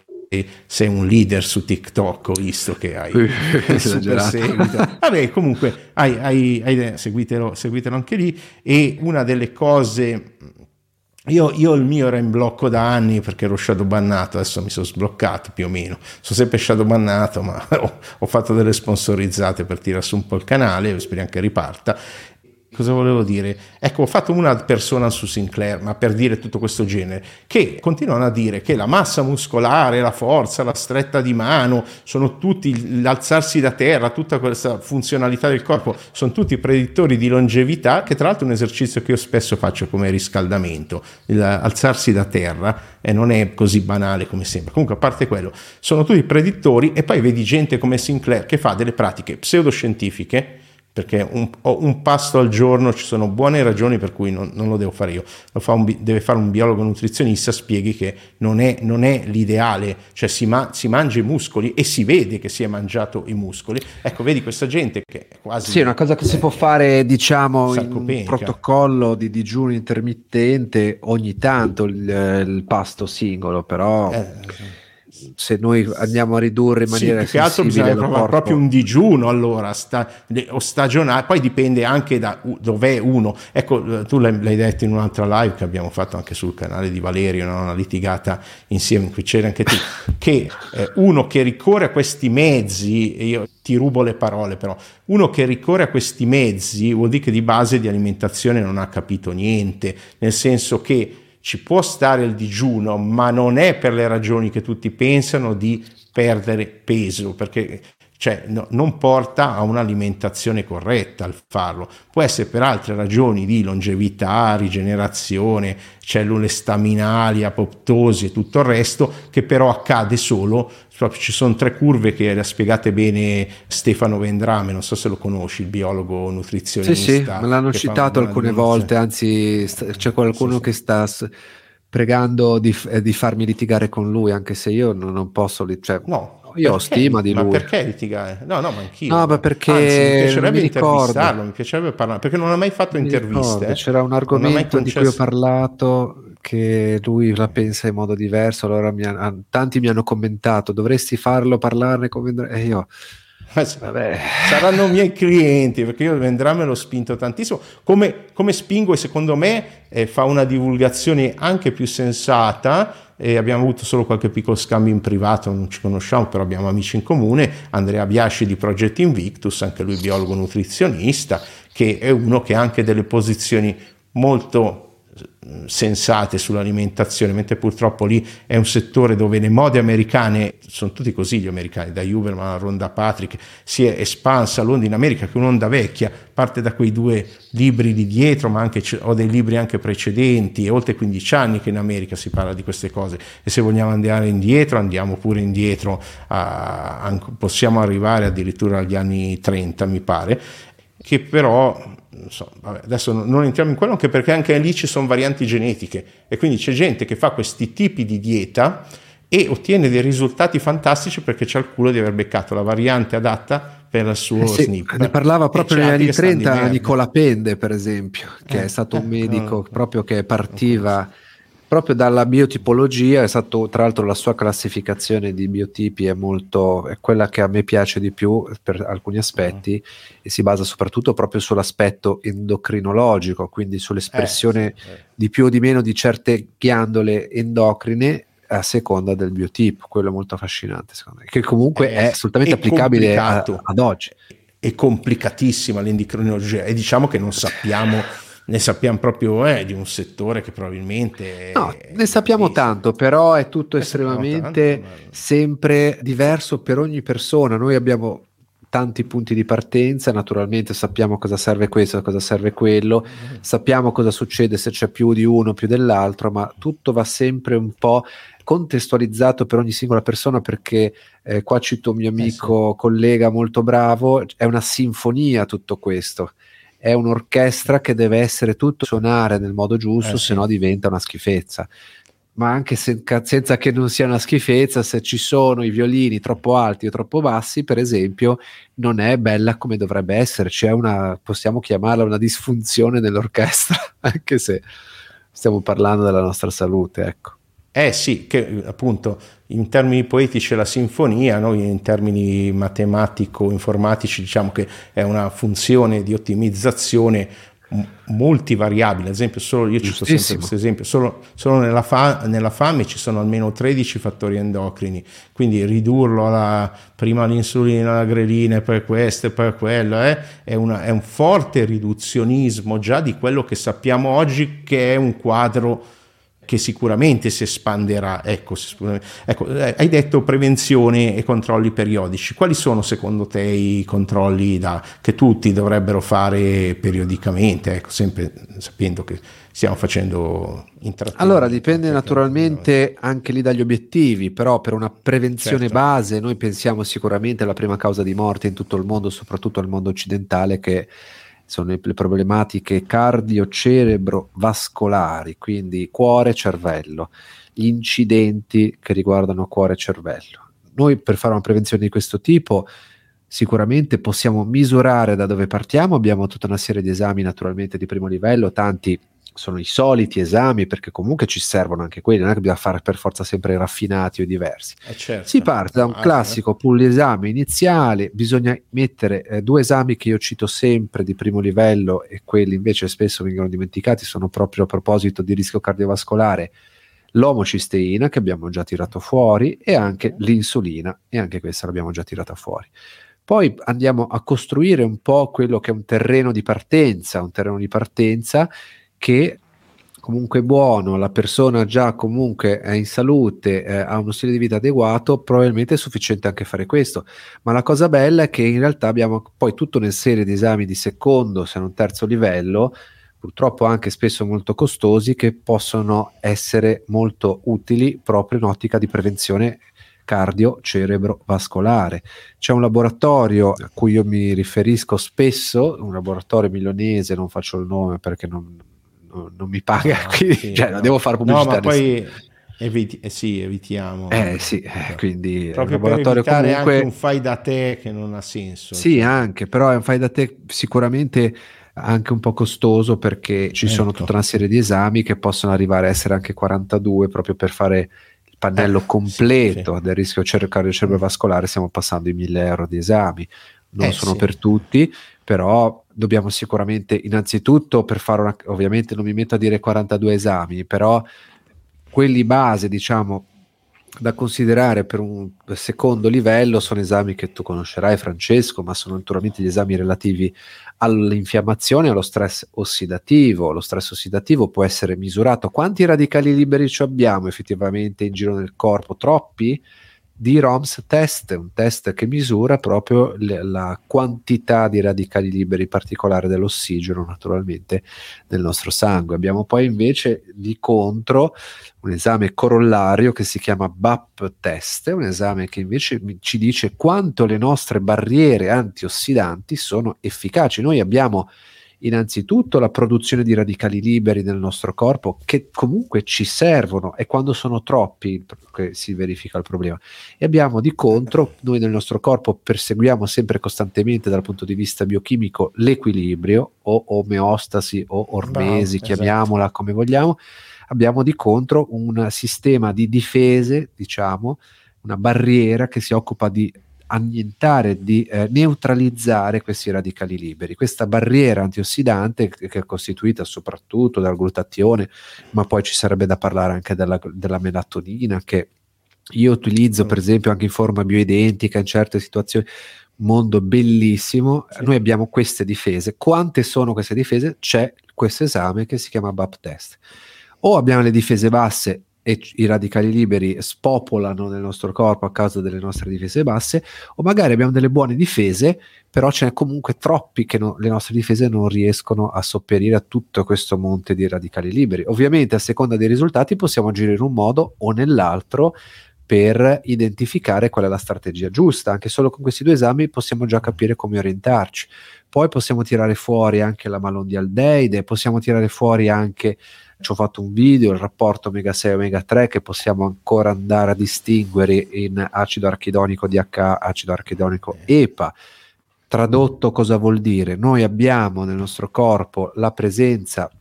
sei un leader su TikTok, ho visto che hai super seguito. Vabbè, comunque hai, hai, hai, seguitelo, seguitelo anche lì. E una delle cose io, io, il mio era in blocco da anni perché ero shadow bannato, adesso mi sono sbloccato più o meno. Sono sempre shadow bannato, ma ho, ho fatto delle sponsorizzate per tirare su un po' il canale, speriamo che riparta. Cosa volevo dire? Ecco, ho fatto una persona su Sinclair, ma per dire tutto questo genere, che continuano a dire che la massa muscolare, la forza, la stretta di mano, sono tutti l'alzarsi da terra, tutta questa funzionalità del corpo, sono tutti predittori di longevità, che tra l'altro è un esercizio che io spesso faccio come riscaldamento, alzarsi da terra, e non è così banale come sembra. Comunque, a parte quello, sono tutti predittori e poi vedi gente come Sinclair che fa delle pratiche pseudoscientifiche perché un, un, pasto al giorno ci sono buone ragioni per cui non, non lo devo fare io, lo fa un, deve fare un biologo nutrizionista, spieghi che non è, non è l'ideale, cioè si, ma, si, mangia i muscoli e si vede che si è mangiato i muscoli. Ecco, vedi questa gente che è quasi... Sì, è una cosa che si può fare, diciamo, in un protocollo di digiuno intermittente ogni tanto il, il pasto singolo, però... Eh, se noi andiamo a ridurre in maniera sì, più che altro bisogna provare proprio un digiuno allora sta, o stagionale poi dipende anche da dov'è uno ecco tu l'hai, l'hai, detto in un'altra live che abbiamo fatto anche sul canale di Valerio no? una litigata insieme in cui c'era anche tu che eh, uno che ricorre a questi mezzi io ti rubo le parole però uno che ricorre a questi mezzi vuol dire che di base di alimentazione non ha capito niente nel senso che ci può stare il digiuno, ma non è per le ragioni che tutti pensano di perdere peso, perché cioè, no, non porta a un'alimentazione corretta al farlo. Può essere per altre ragioni di longevità, rigenerazione, cellule staminali, apoptosi e tutto il resto, che però accade solo, ci sono tre curve che le ha spiegate bene Stefano Vendrame, non so se lo conosci, il biologo nutrizionista. Sì, sì, me l'hanno citato alcune volte, anzi c'è qualcuno sì. che sta pregando di, eh, di, farmi litigare con lui, anche se io non, non posso... Cioè, no, io perché? ho stima di lui. Ma perché litigare? No, no, ma anch'io. No, ma perché Anzi, mi piacerebbe mi intervistarlo, mi piacerebbe parlare, perché non ha mai fatto mi interviste. Eh. C'era un argomento di cui ho parlato che lui la pensa in modo diverso, allora mi ha, tanti mi hanno commentato, dovresti farlo parlarne come... E io... Vabbè. Saranno miei clienti perché io Vendrame l'ho spinto tantissimo. Come, come spingo e secondo me eh, fa una divulgazione anche più sensata e abbiamo avuto solo qualche piccolo scambio in privato, non ci conosciamo, però abbiamo amici in comune, Andrea Biasci di Project Invictus, anche lui biologo nutrizionista, che è uno che ha anche delle posizioni molto sensate sull'alimentazione, mentre purtroppo lì è un settore dove le mode americane, sono tutti così gli americani, da Huberman a Ronda Patrick, si è espansa l'onda in America che è un'onda vecchia, parte da quei due libri di dietro, ma anche ho dei libri anche precedenti, è oltre 15 anni che in America si parla di queste cose. E se vogliamo andare indietro andiamo pure indietro, a, a, possiamo arrivare addirittura agli anni 30 mi pare, che però so, vabbè, adesso non entriamo in quello anche perché anche lì ci sono varianti genetiche e quindi c'è gente che fa questi tipi di dieta e ottiene dei risultati fantastici perché c'ha il culo di aver beccato la variante adatta per il suo eh sì, SNP. Ne parlava proprio negli anni 30 Nicola Pende, per esempio, che eh, è stato un eh, medico eh, proprio che partiva proprio dalla biotipologia, è stato tra l'altro la sua classificazione di biotipi è molto è quella che a me piace di più per alcuni aspetti uh-huh. e si basa soprattutto proprio sull'aspetto endocrinologico, quindi sull'espressione eh, sì, di più o di meno di certe ghiandole endocrine a seconda del biotipo, quello è molto affascinante secondo me, che comunque è, è assolutamente è applicabile a, ad oggi. È complicatissima l'endocrinologia e diciamo che non sappiamo ne sappiamo proprio eh, di un settore che probabilmente... No, ne sappiamo è, tanto, però è tutto estremamente tanto, sempre diverso per ogni persona. Noi abbiamo tanti punti di partenza, naturalmente sappiamo cosa serve questo, cosa serve quello, mm. sappiamo cosa succede se c'è più di uno, più dell'altro, ma tutto va sempre un po' contestualizzato per ogni singola persona perché eh, qua cito un mio amico, eh sì. collega molto bravo, è una sinfonia tutto questo è un'orchestra che deve essere tutto suonare nel modo giusto, eh, se no diventa una schifezza. Ma anche se, senza che non sia una schifezza, se ci sono i violini troppo alti o troppo bassi, per esempio, non è bella come dovrebbe essere. C'è una, possiamo chiamarla una disfunzione nell'orchestra, anche se stiamo parlando della nostra salute, ecco. Eh sì, che appunto in termini poetici è la sinfonia, noi in termini matematico-informatici diciamo che è una funzione di ottimizzazione multivariabili, ad esempio solo, io cito sempre questo esempio, solo, solo nella, fa, nella, fame ci sono almeno 13 fattori endocrini, quindi ridurlo alla, prima l'insulina, la grelina e poi questo e poi quello, eh, è, una, è un forte riduzionismo già di quello che sappiamo oggi che è un quadro che sicuramente si espanderà. Ecco, ecco, eh, hai detto prevenzione e controlli periodici. Quali sono secondo te i controlli da, che tutti dovrebbero fare periodicamente? Ecco, sempre sapendo che stiamo facendo intrattenimento. Allora, dipende naturalmente anche lì dagli obiettivi, però per una prevenzione certo. base noi pensiamo sicuramente alla prima causa di morte in tutto il mondo, soprattutto al mondo occidentale, che sono le problematiche cardio-cerebro-vascolari, quindi cuore-cervello, gli incidenti che riguardano cuore-cervello. Noi per fare una prevenzione di questo tipo sicuramente possiamo misurare da dove partiamo, abbiamo tutta una serie di esami naturalmente di primo livello, tanti sono i soliti esami perché comunque ci servono anche quelli, non è che bisogna fare per forza sempre raffinati o diversi. Eh certo. Si parte da un ah, classico pool esame iniziale, bisogna mettere eh, due esami che io cito sempre di primo livello e quelli invece spesso vengono dimenticati, sono proprio a proposito di rischio cardiovascolare, l'omocisteina che abbiamo già tirato fuori e anche l'insulina e anche questa l'abbiamo già tirata fuori. Poi andiamo a costruire un po' quello che è un terreno di partenza, un terreno di partenza che comunque buono, la persona già comunque è in salute, eh, ha uno stile di vita adeguato, probabilmente è sufficiente anche fare questo. Ma la cosa bella è che in realtà abbiamo poi tutta una serie di esami di secondo, se non terzo livello, purtroppo anche spesso molto costosi, che possono essere molto utili proprio in ottica di prevenzione cardio-cerebro-vascolare. C'è un laboratorio a cui io mi riferisco spesso, un laboratorio milanese, non faccio il nome perché non, non, non mi paga, no, quindi sì, cioè, no. devo fare pubblicità. No, ma poi eviti- eh sì, evitiamo. Eh sì, eh, quindi Proprio il laboratorio per comunque... anche un fai da te che non ha senso. Sì, cioè. anche, però è un fai da te sicuramente anche un po' costoso perché ci ecco. sono tutta una serie di esami che possono arrivare a essere anche 42 proprio per fare il pannello eh, completo sì, sì. del rischio cardiovascolare stiamo passando i 1000 euro di esami non eh, sono sì. per tutti però dobbiamo sicuramente innanzitutto per fare una, ovviamente non mi metto a dire 42 esami, però quelli base, diciamo, da considerare per un secondo livello sono esami che tu conoscerai Francesco, ma sono naturalmente gli esami relativi all'infiammazione allo stress ossidativo. Lo stress ossidativo può essere misurato. Quanti radicali liberi ci abbiamo effettivamente in giro nel corpo? Troppi? Di ROMS test, un test che misura proprio le, la quantità di radicali liberi particolare dell'ossigeno naturalmente nel nostro sangue. Abbiamo poi invece di contro un esame corollario che si chiama BAP test, un esame che invece ci dice quanto le nostre barriere antiossidanti sono efficaci. Noi abbiamo innanzitutto la produzione di radicali liberi nel nostro corpo che comunque ci servono e quando sono troppi che si verifica il problema e abbiamo di contro noi nel nostro corpo perseguiamo sempre costantemente dal punto di vista biochimico l'equilibrio o omeostasi o ormesi Bravo, chiamiamola esatto. come vogliamo abbiamo di contro un sistema di difese diciamo una barriera che si occupa di annientare, di eh, neutralizzare questi radicali liberi. Questa barriera antiossidante che, è costituita soprattutto dal glutatione, ma poi ci sarebbe da parlare anche della, della melatonina che io utilizzo per esempio anche in forma bioidentica in certe situazioni mondo bellissimo. Sì. Noi abbiamo queste difese. Quante sono queste difese? C'è questo esame che si chiama BAP test. O abbiamo le difese basse e i radicali liberi spopolano nel nostro corpo a causa delle nostre difese basse, o magari abbiamo delle buone difese, però ce n'è comunque troppi che no, le nostre difese non riescono a sopperire a tutto questo monte di radicali liberi. Ovviamente a seconda dei risultati possiamo agire in un modo o nell'altro per identificare qual è la strategia giusta. Anche solo con questi due esami possiamo già capire come orientarci. Poi possiamo tirare fuori anche la malondialdeide, possiamo tirare fuori anche ci ho fatto un video, il rapporto omega 6 e omega 3 che possiamo ancora andare a distinguere in acido archidonico DH, acido archidonico EPA. Tradotto cosa vuol dire? Noi abbiamo nel nostro corpo la presenza,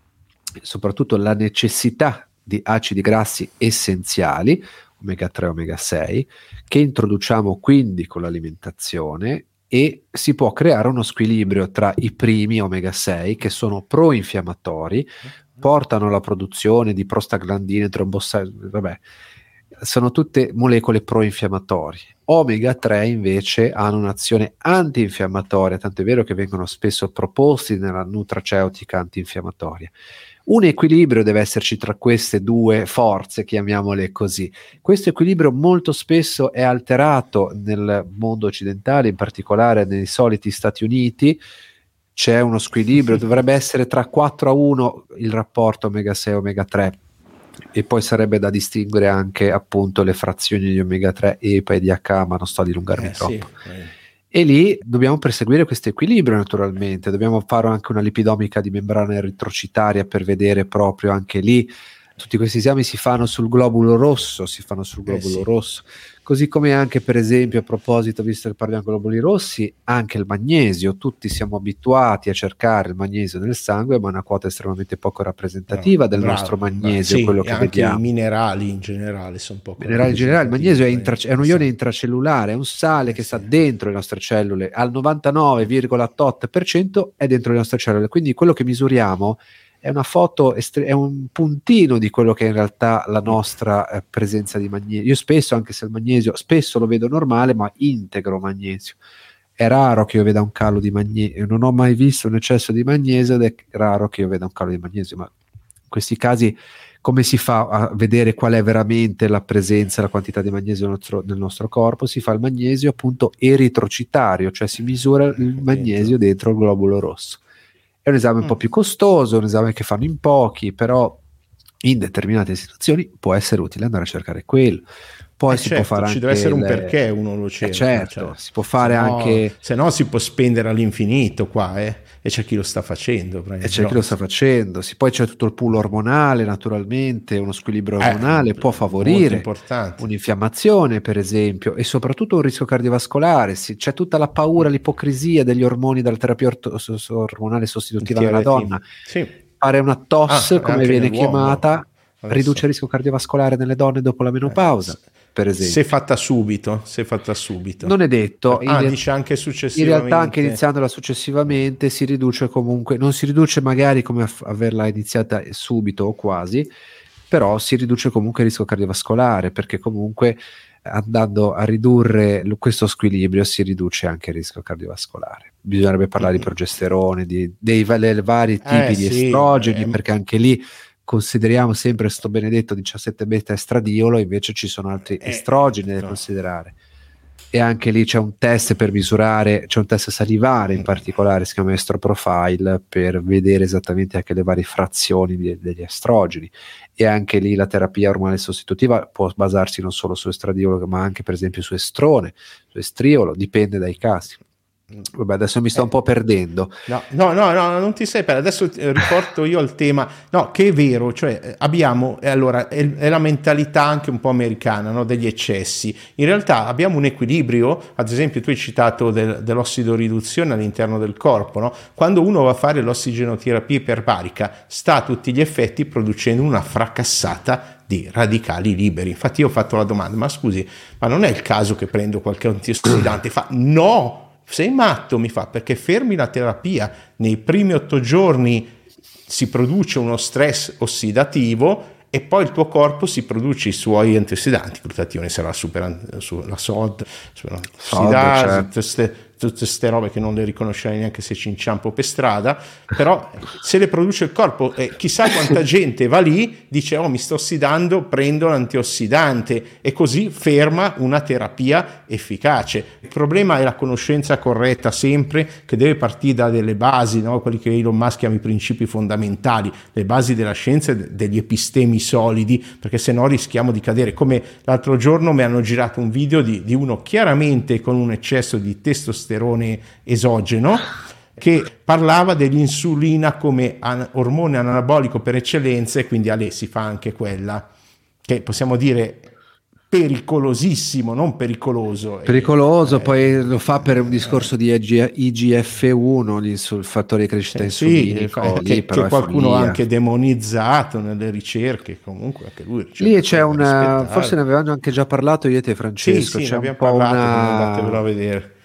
soprattutto la necessità di acidi grassi essenziali, omega 3 e omega 6, che introduciamo quindi con l'alimentazione e si può creare uno squilibrio tra i primi omega 6 che sono pro-infiammatori, portano alla produzione di prostaglandine, trombossi, vabbè, sono tutte molecole pro-infiammatorie. Omega 3 invece hanno un'azione antinfiammatoria, tanto è vero che vengono spesso proposti nella nutraceutica antinfiammatoria. Un equilibrio deve esserci tra queste due forze, chiamiamole così. Questo equilibrio molto spesso è alterato nel mondo occidentale, in particolare nei soliti Stati Uniti. C'è uno squilibrio, dovrebbe essere tra 4 a 1 il rapporto omega 6 omega 3 e poi sarebbe da distinguere anche appunto le frazioni di omega 3 EPA e DHA, ma non sto a dilungarmi eh, troppo. Sì, eh. E lì dobbiamo perseguire questo equilibrio naturalmente, dobbiamo fare anche una lipidomica di membrana eritrocitaria per vedere proprio anche lì tutti questi esami si fanno sul globulo rosso, si fanno sul eh, globulo eh sì. rosso, così come anche per esempio a proposito, visto che parliamo di globuli rossi, anche il magnesio, tutti siamo abituati a cercare il magnesio nel sangue, ma è una quota estremamente poco rappresentativa no, del bravo, nostro magnesio, sì, quello che anche vediamo. i minerali in generale sono poco minerali in generale, il magnesio è, intra- è, un ione intracellulare, è un sale che sta dentro le nostre cellule, al 99,8% è dentro le nostre cellule, quindi quello che misuriamo è una foto, estre- è un puntino di quello che è in realtà la nostra eh, presenza di magnesio. Io spesso, anche se il magnesio, spesso lo vedo normale, ma integro magnesio. È raro che io veda un calo di magnesio, non ho mai visto un eccesso di magnesio ed è raro che io veda un calo di magnesio, ma in questi casi come si fa a vedere qual è veramente la presenza, la quantità di magnesio nel nostro, nel nostro corpo? Si fa il magnesio appunto eritrocitario, cioè si misura il magnesio dentro il globulo rosso è un esame un po' mm. più costoso, un esame che fanno in pochi, però in determinate situazioni può essere utile andare a cercare quello. Poi eh si certo, può fare ci deve essere un perché uno lo cerca. Eh certo, cioè, si può fare se anche... No, se no si può spendere all'infinito qua, eh? E c'è chi lo sta facendo. E c'è chi lo sta facendo. Sì, poi c'è tutto il pool ormonale, naturalmente, uno squilibrio eh, ormonale eh, può favorire un'infiammazione, per esempio, e soprattutto un rischio cardiovascolare. Sì, c'è tutta la paura, l'ipocrisia degli ormoni dalla terapia ormonale sostitutiva nella donna. Sì. Fare una TOS, ah, come viene chiamata, Adesso. riduce il rischio cardiovascolare nelle donne dopo la menopausa. Eh, per esempio. Se fatta subito, se fatta subito. Non è detto. Ah, in, dice anche successivamente. In realtà anche iniziandola successivamente si riduce comunque, non si riduce magari come averla iniziata subito o quasi, però si riduce comunque il rischio cardiovascolare perché comunque andando a ridurre questo squilibrio si riduce anche il rischio cardiovascolare. Bisognerebbe parlare di progesterone, di, dei, dei vari tipi eh, di sì, estrogeni, eh, perché anche lì consideriamo sempre sto benedetto 17 beta estradiolo, invece ci sono altri eh, estrogeni da no. considerare. E anche lì c'è un test per misurare, c'è un test salivare in mm. particolare, si chiama Estroprofile, per vedere esattamente anche le varie frazioni di, degli estrogeni. E anche lì la terapia ormonale sostitutiva può basarsi non solo su estradiolo, ma anche per esempio su estrone, su estriolo, dipende dai casi. Vabbè, adesso mi sto eh. un po' perdendo. No, no, no, no, non ti sei perso. Adesso riporto io al tema. No, che è vero, cioè eh, abbiamo, eh, allora, è, è, la mentalità anche un po' americana, no? degli eccessi. In realtà abbiamo un equilibrio, ad esempio tu hai citato del, dell'ossidoriduzione all'interno del corpo, no? Quando uno va a fare l'ossigenoterapia iperbarica, sta a tutti gli effetti producendo una fracassata di radicali liberi. Infatti io ho fatto la domanda, ma scusi, ma non è il caso che prendo qualche antiossidante? Fa no! Sei matto, mi fa, perché fermi la terapia, nei primi otto giorni si produce uno stress ossidativo e poi il tuo corpo si produce i suoi antiossidanti, glutatione sarà super, la SOD, super ossidasi, certo. Tutte queste robe che non le riconoscerai neanche se ci inciampo per strada, però se le produce il corpo, eh, chissà quanta gente va lì, dice oh mi sto ossidando, prendo l'antiossidante e così ferma una terapia efficace. Il problema è la conoscenza corretta sempre, che deve partire da delle basi, no? quelli che Elon Musk chiama i principi fondamentali, le basi della scienza e degli epistemi solidi, perché se no rischiamo di cadere. Come l'altro giorno mi hanno girato un video di, di uno chiaramente con un eccesso di testosterone, testosterone esogeno che parlava dell'insulina come an- ormone anabolico per eccellenza e quindi a lei si fa anche quella che possiamo dire pericolosissimo, non pericoloso. Pericoloso, eh, poi lo fa per un discorso di IGF-1 sul fattore di crescita eh, insulinico. Sì, che, che qualcuno ha anche demonizzato nelle ricerche, comunque anche lui. Lì c'è una, forse ne avevamo anche già parlato io e te Francesco, sì, sì, c'è ne abbiamo parlato, una... andatevelo a vedere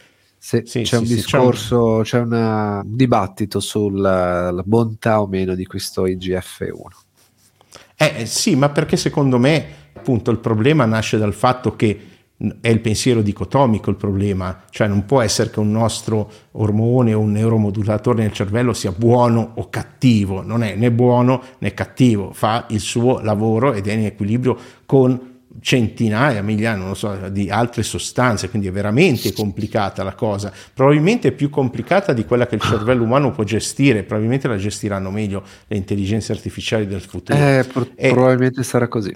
Se sì, c'è sì, un discorso, c'è, un... c'è un dibattito sulla bontà o meno di questo IGF-1. Eh, sì, ma perché secondo me appunto il problema nasce dal fatto che è il pensiero dicotomico il problema, cioè non può essere che un nostro ormone o un neuromodulatore nel cervello sia buono o cattivo, non è né buono né cattivo, fa il suo lavoro ed è in equilibrio con centinaia, migliaia, non lo so, di altre sostanze, quindi è veramente complicata la cosa, probabilmente più complicata di quella che il cervello umano può gestire, probabilmente la gestiranno meglio le intelligenze artificiali del futuro. Eh, pro- e, probabilmente sarà così.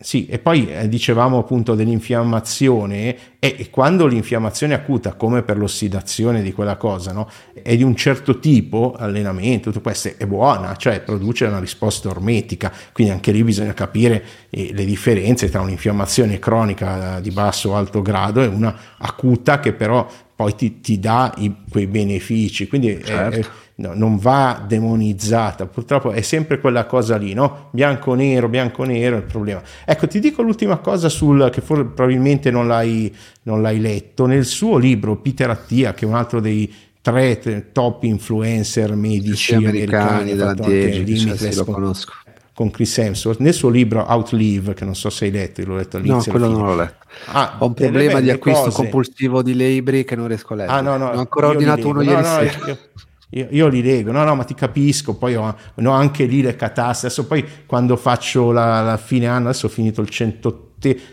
Sì, e poi eh, dicevamo appunto dell'infiammazione e, e, quando l'infiammazione acuta, come per l'ossidazione di quella cosa, no, è di un certo tipo, allenamento, tutto questo è buona, cioè produce una risposta ormetica, quindi anche lì bisogna capire eh, le differenze tra un'infiammazione cronica di basso o alto grado e una acuta che però poi ti, ti dà i, quei benefici, quindi certo. è, è no, non va demonizzata, purtroppo è sempre quella cosa lì, no? Bianco-nero, bianco-nero è il problema. Ecco, ti dico l'ultima cosa sul, che for, probabilmente non l'hai, non l'hai letto, nel suo libro Peter Attia, che è un altro dei tre top influencer medici americani, americani dell'anti sì, lo conosco. con Chris Hemsworth. Nel suo libro Outlive che non so se hai letto, l'ho letto all'inizio no, quello non l'ho letto. Ah, ho un problema di acquisto cose. compulsivo di libri che non riesco a leggere. Ah, no, no, ho ancora ordinato uno ieri no, sera. io, io, io, li leggo, no, no, ma ti capisco. Poi ho, ho anche lì le catastrofi. Adesso, poi, quando faccio la, la, fine anno, adesso ho finito il 180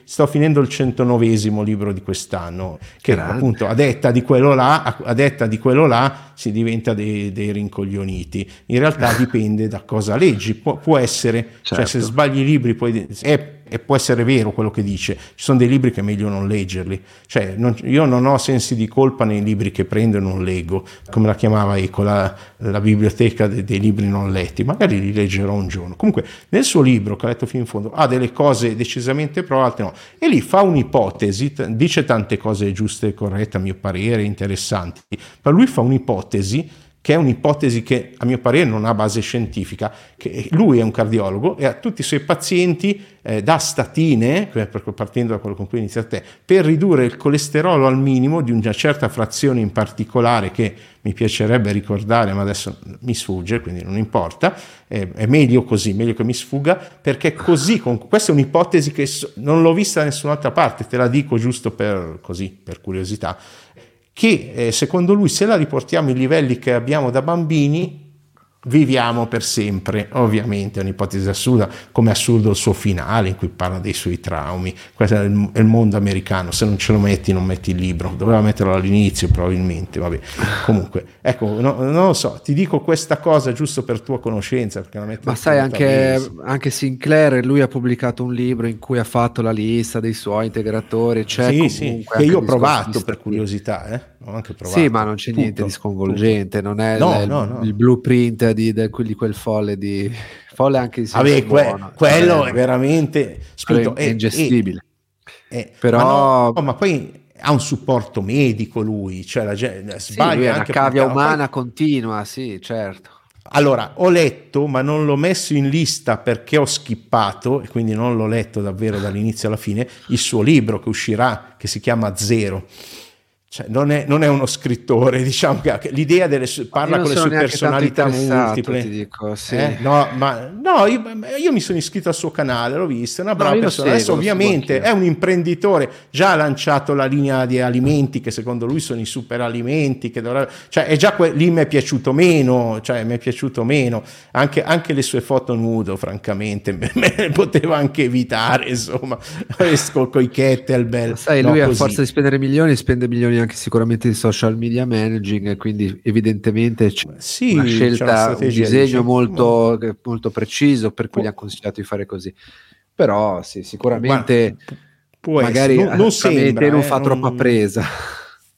sto finendo il 109 libro di quest'anno, che Grande. appunto a detta di quello là, a detta di quello là si diventa dei, dei rincoglioniti. In realtà dipende da cosa leggi, Pu- può essere, certo. cioè se certo. sbagli i libri poi è e può essere vero quello che dice, ci sono dei libri che è meglio non leggerli, cioè non, io non ho sensi di colpa nei libri che prendo e non leggo, come la chiamava Eco, la, la biblioteca de, dei libri non letti, magari li leggerò un giorno. Comunque nel suo libro, che ho letto fino in fondo, ha delle cose decisamente pro, altre no, e lì fa un'ipotesi, dice tante cose giuste e corrette a mio parere, interessanti, ma lui fa un'ipotesi che è un'ipotesi che a mio parere non ha base scientifica, lui è un cardiologo e a tutti i suoi pazienti eh, dà statine, partendo da quello con cui inizia te, per ridurre il colesterolo al minimo di una certa frazione in particolare che mi piacerebbe ricordare, ma adesso mi sfugge, quindi non importa, è, è meglio così, meglio che mi sfugga, perché così, con, questa è un'ipotesi che non l'ho vista da nessun'altra parte, te la dico giusto per, così, per curiosità che eh, secondo lui se la riportiamo ai livelli che abbiamo da bambini viviamo per sempre. Ovviamente è un'ipotesi assurda, come assurdo il suo finale in cui parla dei suoi traumi. Questo è il, è il, mondo americano, se non ce lo metti non metti il libro, doveva metterlo all'inizio probabilmente, vabbè. Comunque, ecco, no, non lo so, ti dico questa cosa giusto per tua conoscenza. Ma sai, anche, anche, Sinclair, lui ha pubblicato un libro in cui ha fatto la lista dei suoi integratori, c'è sì, sì, che io ho provato per curiosità, eh? Ho anche provato. Sì, ma non c'è punto, niente di sconvolgente, punto. non è no, il, no, no. il blueprint di, di, di, quel folle di folle anche di Vabbè, que, quello è veramente spinto, è, è ingestibile. È, è, Però ma, ma, poi ha un supporto medico lui, cioè la gente sbaglia sì, anche una cavia umana poi... continua, sì, certo. Allora, ho letto, ma non l'ho messo in lista perché ho skippato, e quindi non l'ho letto davvero dall'inizio alla fine, il suo libro che uscirà, che si chiama Zero cioè, non, è, non, è, uno scrittore, diciamo che l'idea delle parla con le sue personalità multiple. Ti dico, sì. eh? No, ma no, io, io, mi sono iscritto al suo canale, l'ho visto, è una brava no, persona. Seguo, Adesso ovviamente è un imprenditore, già ha lanciato la linea di alimenti che secondo lui sono i super alimenti, che dovrebbe, cioè è già que- lì mi è piaciuto meno, cioè mi è piaciuto meno, anche, anche le sue foto nudo, francamente, me, me poteva anche evitare, insomma, esco con i kettlebell. Sai, no, lui così. a forza di spendere milioni spende milioni anche sicuramente di social media managing, quindi evidentemente c'è sì, una scelta, un disegno molto, molto, preciso per cui gli hanno consigliato di fare così. Però sì, sicuramente Guarda, magari non, non sembra, non fa eh, troppa non, presa.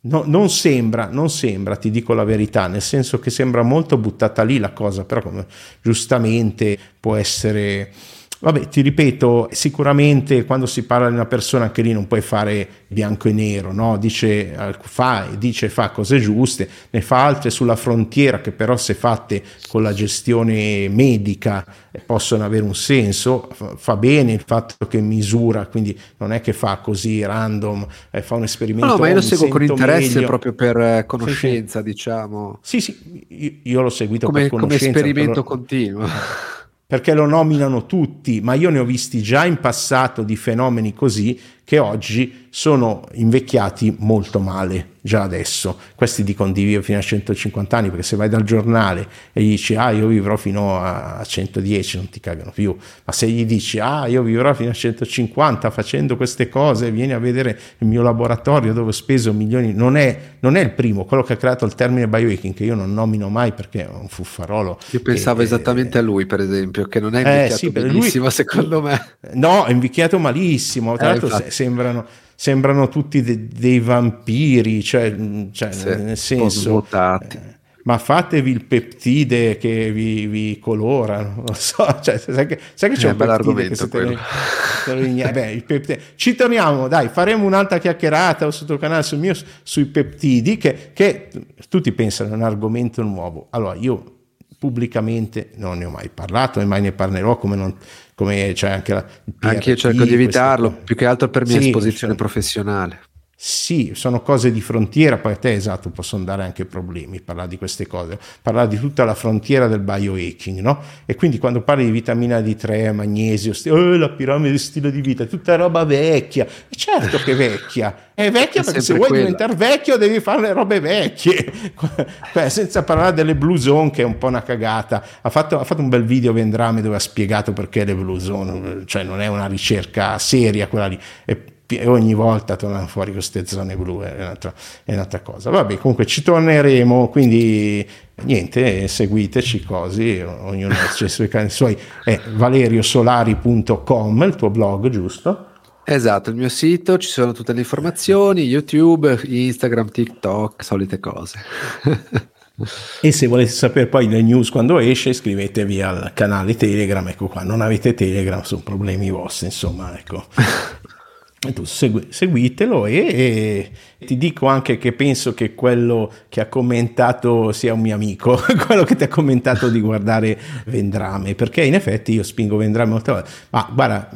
No, non, sembra, non sembra, ti dico la verità, nel senso che sembra molto buttata lì la cosa, però come giustamente può essere Vabbè, ti ripeto, sicuramente quando si parla di una persona anche lì non puoi fare bianco e nero, no? dice, fa, dice fa cose giuste, ne fa altre sulla frontiera che però se fatte con la gestione medica eh, possono avere un senso, fa bene il fatto che misura, quindi non è che fa così random, eh, fa un esperimento. No, no ma io lo seguo con interesse meglio. proprio per eh, conoscenza, sì, sì. diciamo. Sì, sì, io, io l'ho seguito come, per conoscenza. Come esperimento però... continuo perché lo nominano tutti, ma io ne ho visti già in passato di fenomeni così che oggi sono invecchiati molto male già adesso. Questi dicono di vivere fino a 150 anni perché se vai dal giornale e gli dici ah io vivrò fino a 110 non ti cagano più, ma se gli dici ah io vivrò fino a 150 facendo queste cose, vieni a vedere il mio laboratorio dove ho speso milioni, non è, non è il primo, quello che ha creato il termine biohacking che io non nomino mai perché è un fuffarolo. Io pensavo che, esattamente eh, a lui per esempio, che non è invecchiato eh, sì, benissimo lui, secondo me. No, è invecchiato malissimo, tra eh, l'altro sembrano sembrano tutti de- dei vampiri, cioè, cioè sì, nel senso... Eh, ma fatevi il peptide che vi, vi colora, non lo so, cioè, sai, che, sai che c'è è un che se te lo, te beh, il peptide. Ci torniamo, dai, faremo un'altra chiacchierata sul tuo canale, sul mio, sui peptidi, che, che tutti pensano è un argomento nuovo. Allora, io pubblicamente non ne ho mai parlato e mai ne parlerò come non come c'è anche la anche io cerco di evitarlo più che altro per mia sì, esposizione professionale sì, sono cose di frontiera, poi a te esatto possono dare anche problemi parlare di queste cose, parlare di tutta la frontiera del biohacking, no? E quindi quando parli di vitamina D3, magnesio, st- oh, la piramide del stile di vita, tutta roba vecchia, e certo che è vecchia, è vecchia è perché se vuoi quella. diventare vecchio devi fare le robe vecchie, Beh, senza parlare delle blue zone che è un po' una cagata, ha fatto, ha fatto un bel video Vendrame dove ha spiegato perché le blue zone, cioè non è una ricerca seria quella lì, è e ogni volta tornano fuori queste zone blu, è un'altra, è un'altra cosa. Vabbè, comunque ci torneremo, quindi niente, seguiteci così, ognuno ha i suoi canali suoi, è valeriosolari.com, il tuo blog, giusto? Esatto, il mio sito, ci sono tutte le informazioni, YouTube, Instagram, TikTok, solite cose. e se volete sapere poi le news quando esce iscrivetevi al canale Telegram, ecco qua, non avete Telegram, sono problemi vostri, insomma, ecco. segui, seguitelo e, e, ti dico anche che penso che quello che ha commentato sia un mio amico, quello che ti ha commentato di guardare Vendrame, perché in effetti io spingo Vendrame molte volte, ma guarda,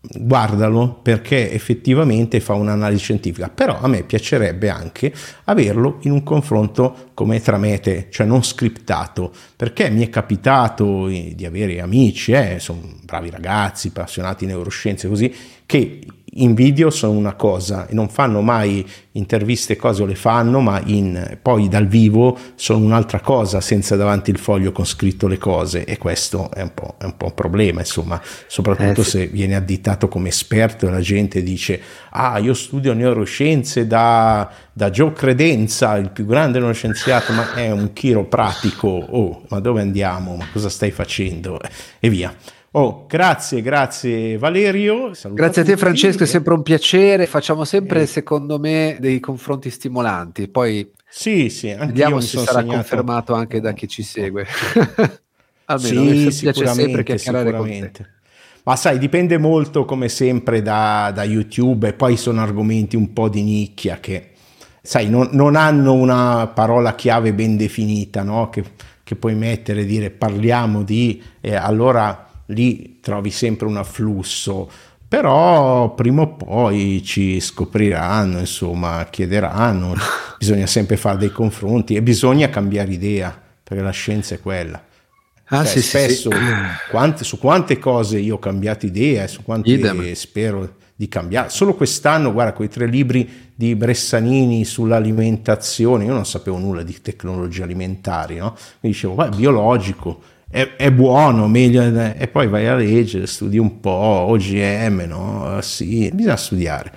guardalo perché effettivamente fa un'analisi scientifica, però a me piacerebbe anche averlo in un confronto come tra me e te, cioè non scriptato, perché mi è capitato di avere amici, eh, sono bravi ragazzi, appassionati di neuroscienze così, che in video sono una cosa e non fanno mai interviste cose o le fanno, ma in, poi dal vivo sono un'altra cosa senza davanti il foglio con scritto le cose e questo è un po', è un, po un problema, insomma, soprattutto eh sì. se viene additato come esperto e la gente dice ah io studio neuroscienze da, da Joe Credenza, il più grande neuroscienziato, ma è un chiropratico, oh ma dove andiamo, ma cosa stai facendo e via. Oh, grazie, grazie Valerio. Grazie a te Francesco, è sempre un piacere. Facciamo sempre, eh. secondo me, dei confronti stimolanti. Poi sì, sì, vediamo se sarà segnato... confermato anche da chi ci segue. Almeno sì, mi piace sempre chiacchierare sicuramente. Ma sai, dipende molto come sempre da, da, YouTube e poi sono argomenti un po' di nicchia che, sai, non, non hanno una parola chiave ben definita, no? Che, che puoi mettere e dire parliamo di... Eh, allora lì trovi sempre un afflusso, però prima o poi ci scopriranno, insomma, chiederanno, bisogna sempre fare dei confronti e bisogna cambiare idea, perché la scienza è quella. Ah, cioè, sì, spesso sì. Quante, su quante cose io ho cambiato idea e su quante Idem. spero di cambiare. Solo quest'anno, guarda, quei tre libri di Bressanini sull'alimentazione, io non sapevo nulla di tecnologie alimentari, no? Mi dicevo, beh, biologico, è, è, buono, meglio, e poi vai a leggere, studi un po', OGM, no? Sì, bisogna studiare,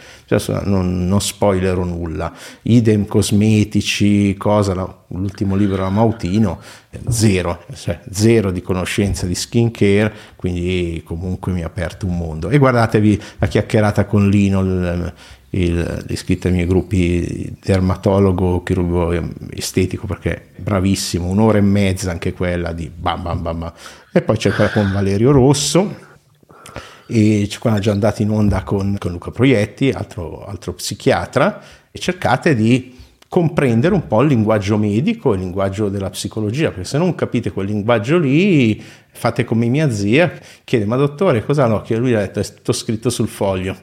non, non spoilerò nulla. Idem cosmetici, cosa, l'ultimo libro era Mautino, zero, cioè zero di conoscenza di skincare, quindi comunque mi ha aperto un mondo. E guardatevi la chiacchierata con Lino, il, il, iscritto ai miei gruppi dermatologo, chirurgo estetico perché bravissimo, un'ora e mezza anche quella di bam bam bam, bam. e poi c'è quella con Valerio Rosso e qua è già andato in onda con, con Luca Proietti, altro, altro psichiatra, e cercate di comprendere un po' il linguaggio medico, il linguaggio della psicologia, perché se non capite quel linguaggio lì, fate come mia zia, chiede, ma dottore, cosa no? Che lui ha detto, è tutto scritto sul foglio.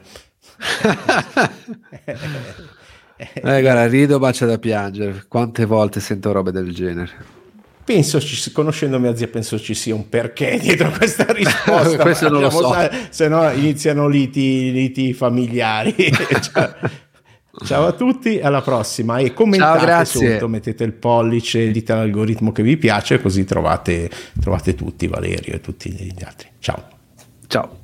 Eh, guarda, rido, bacia da piangere. Quante volte sento robe del genere? Penso, conoscendo mia zia, penso ci sia un perché dietro questa risposta. Questo non lo so. Se no iniziano liti, liti familiari. cioè, Ciao a tutti, alla prossima e commentate Ciao, sotto, mettete il pollice, dite l'algoritmo che vi piace così trovate, trovate tutti Valerio e tutti gli altri. Ciao. Ciao.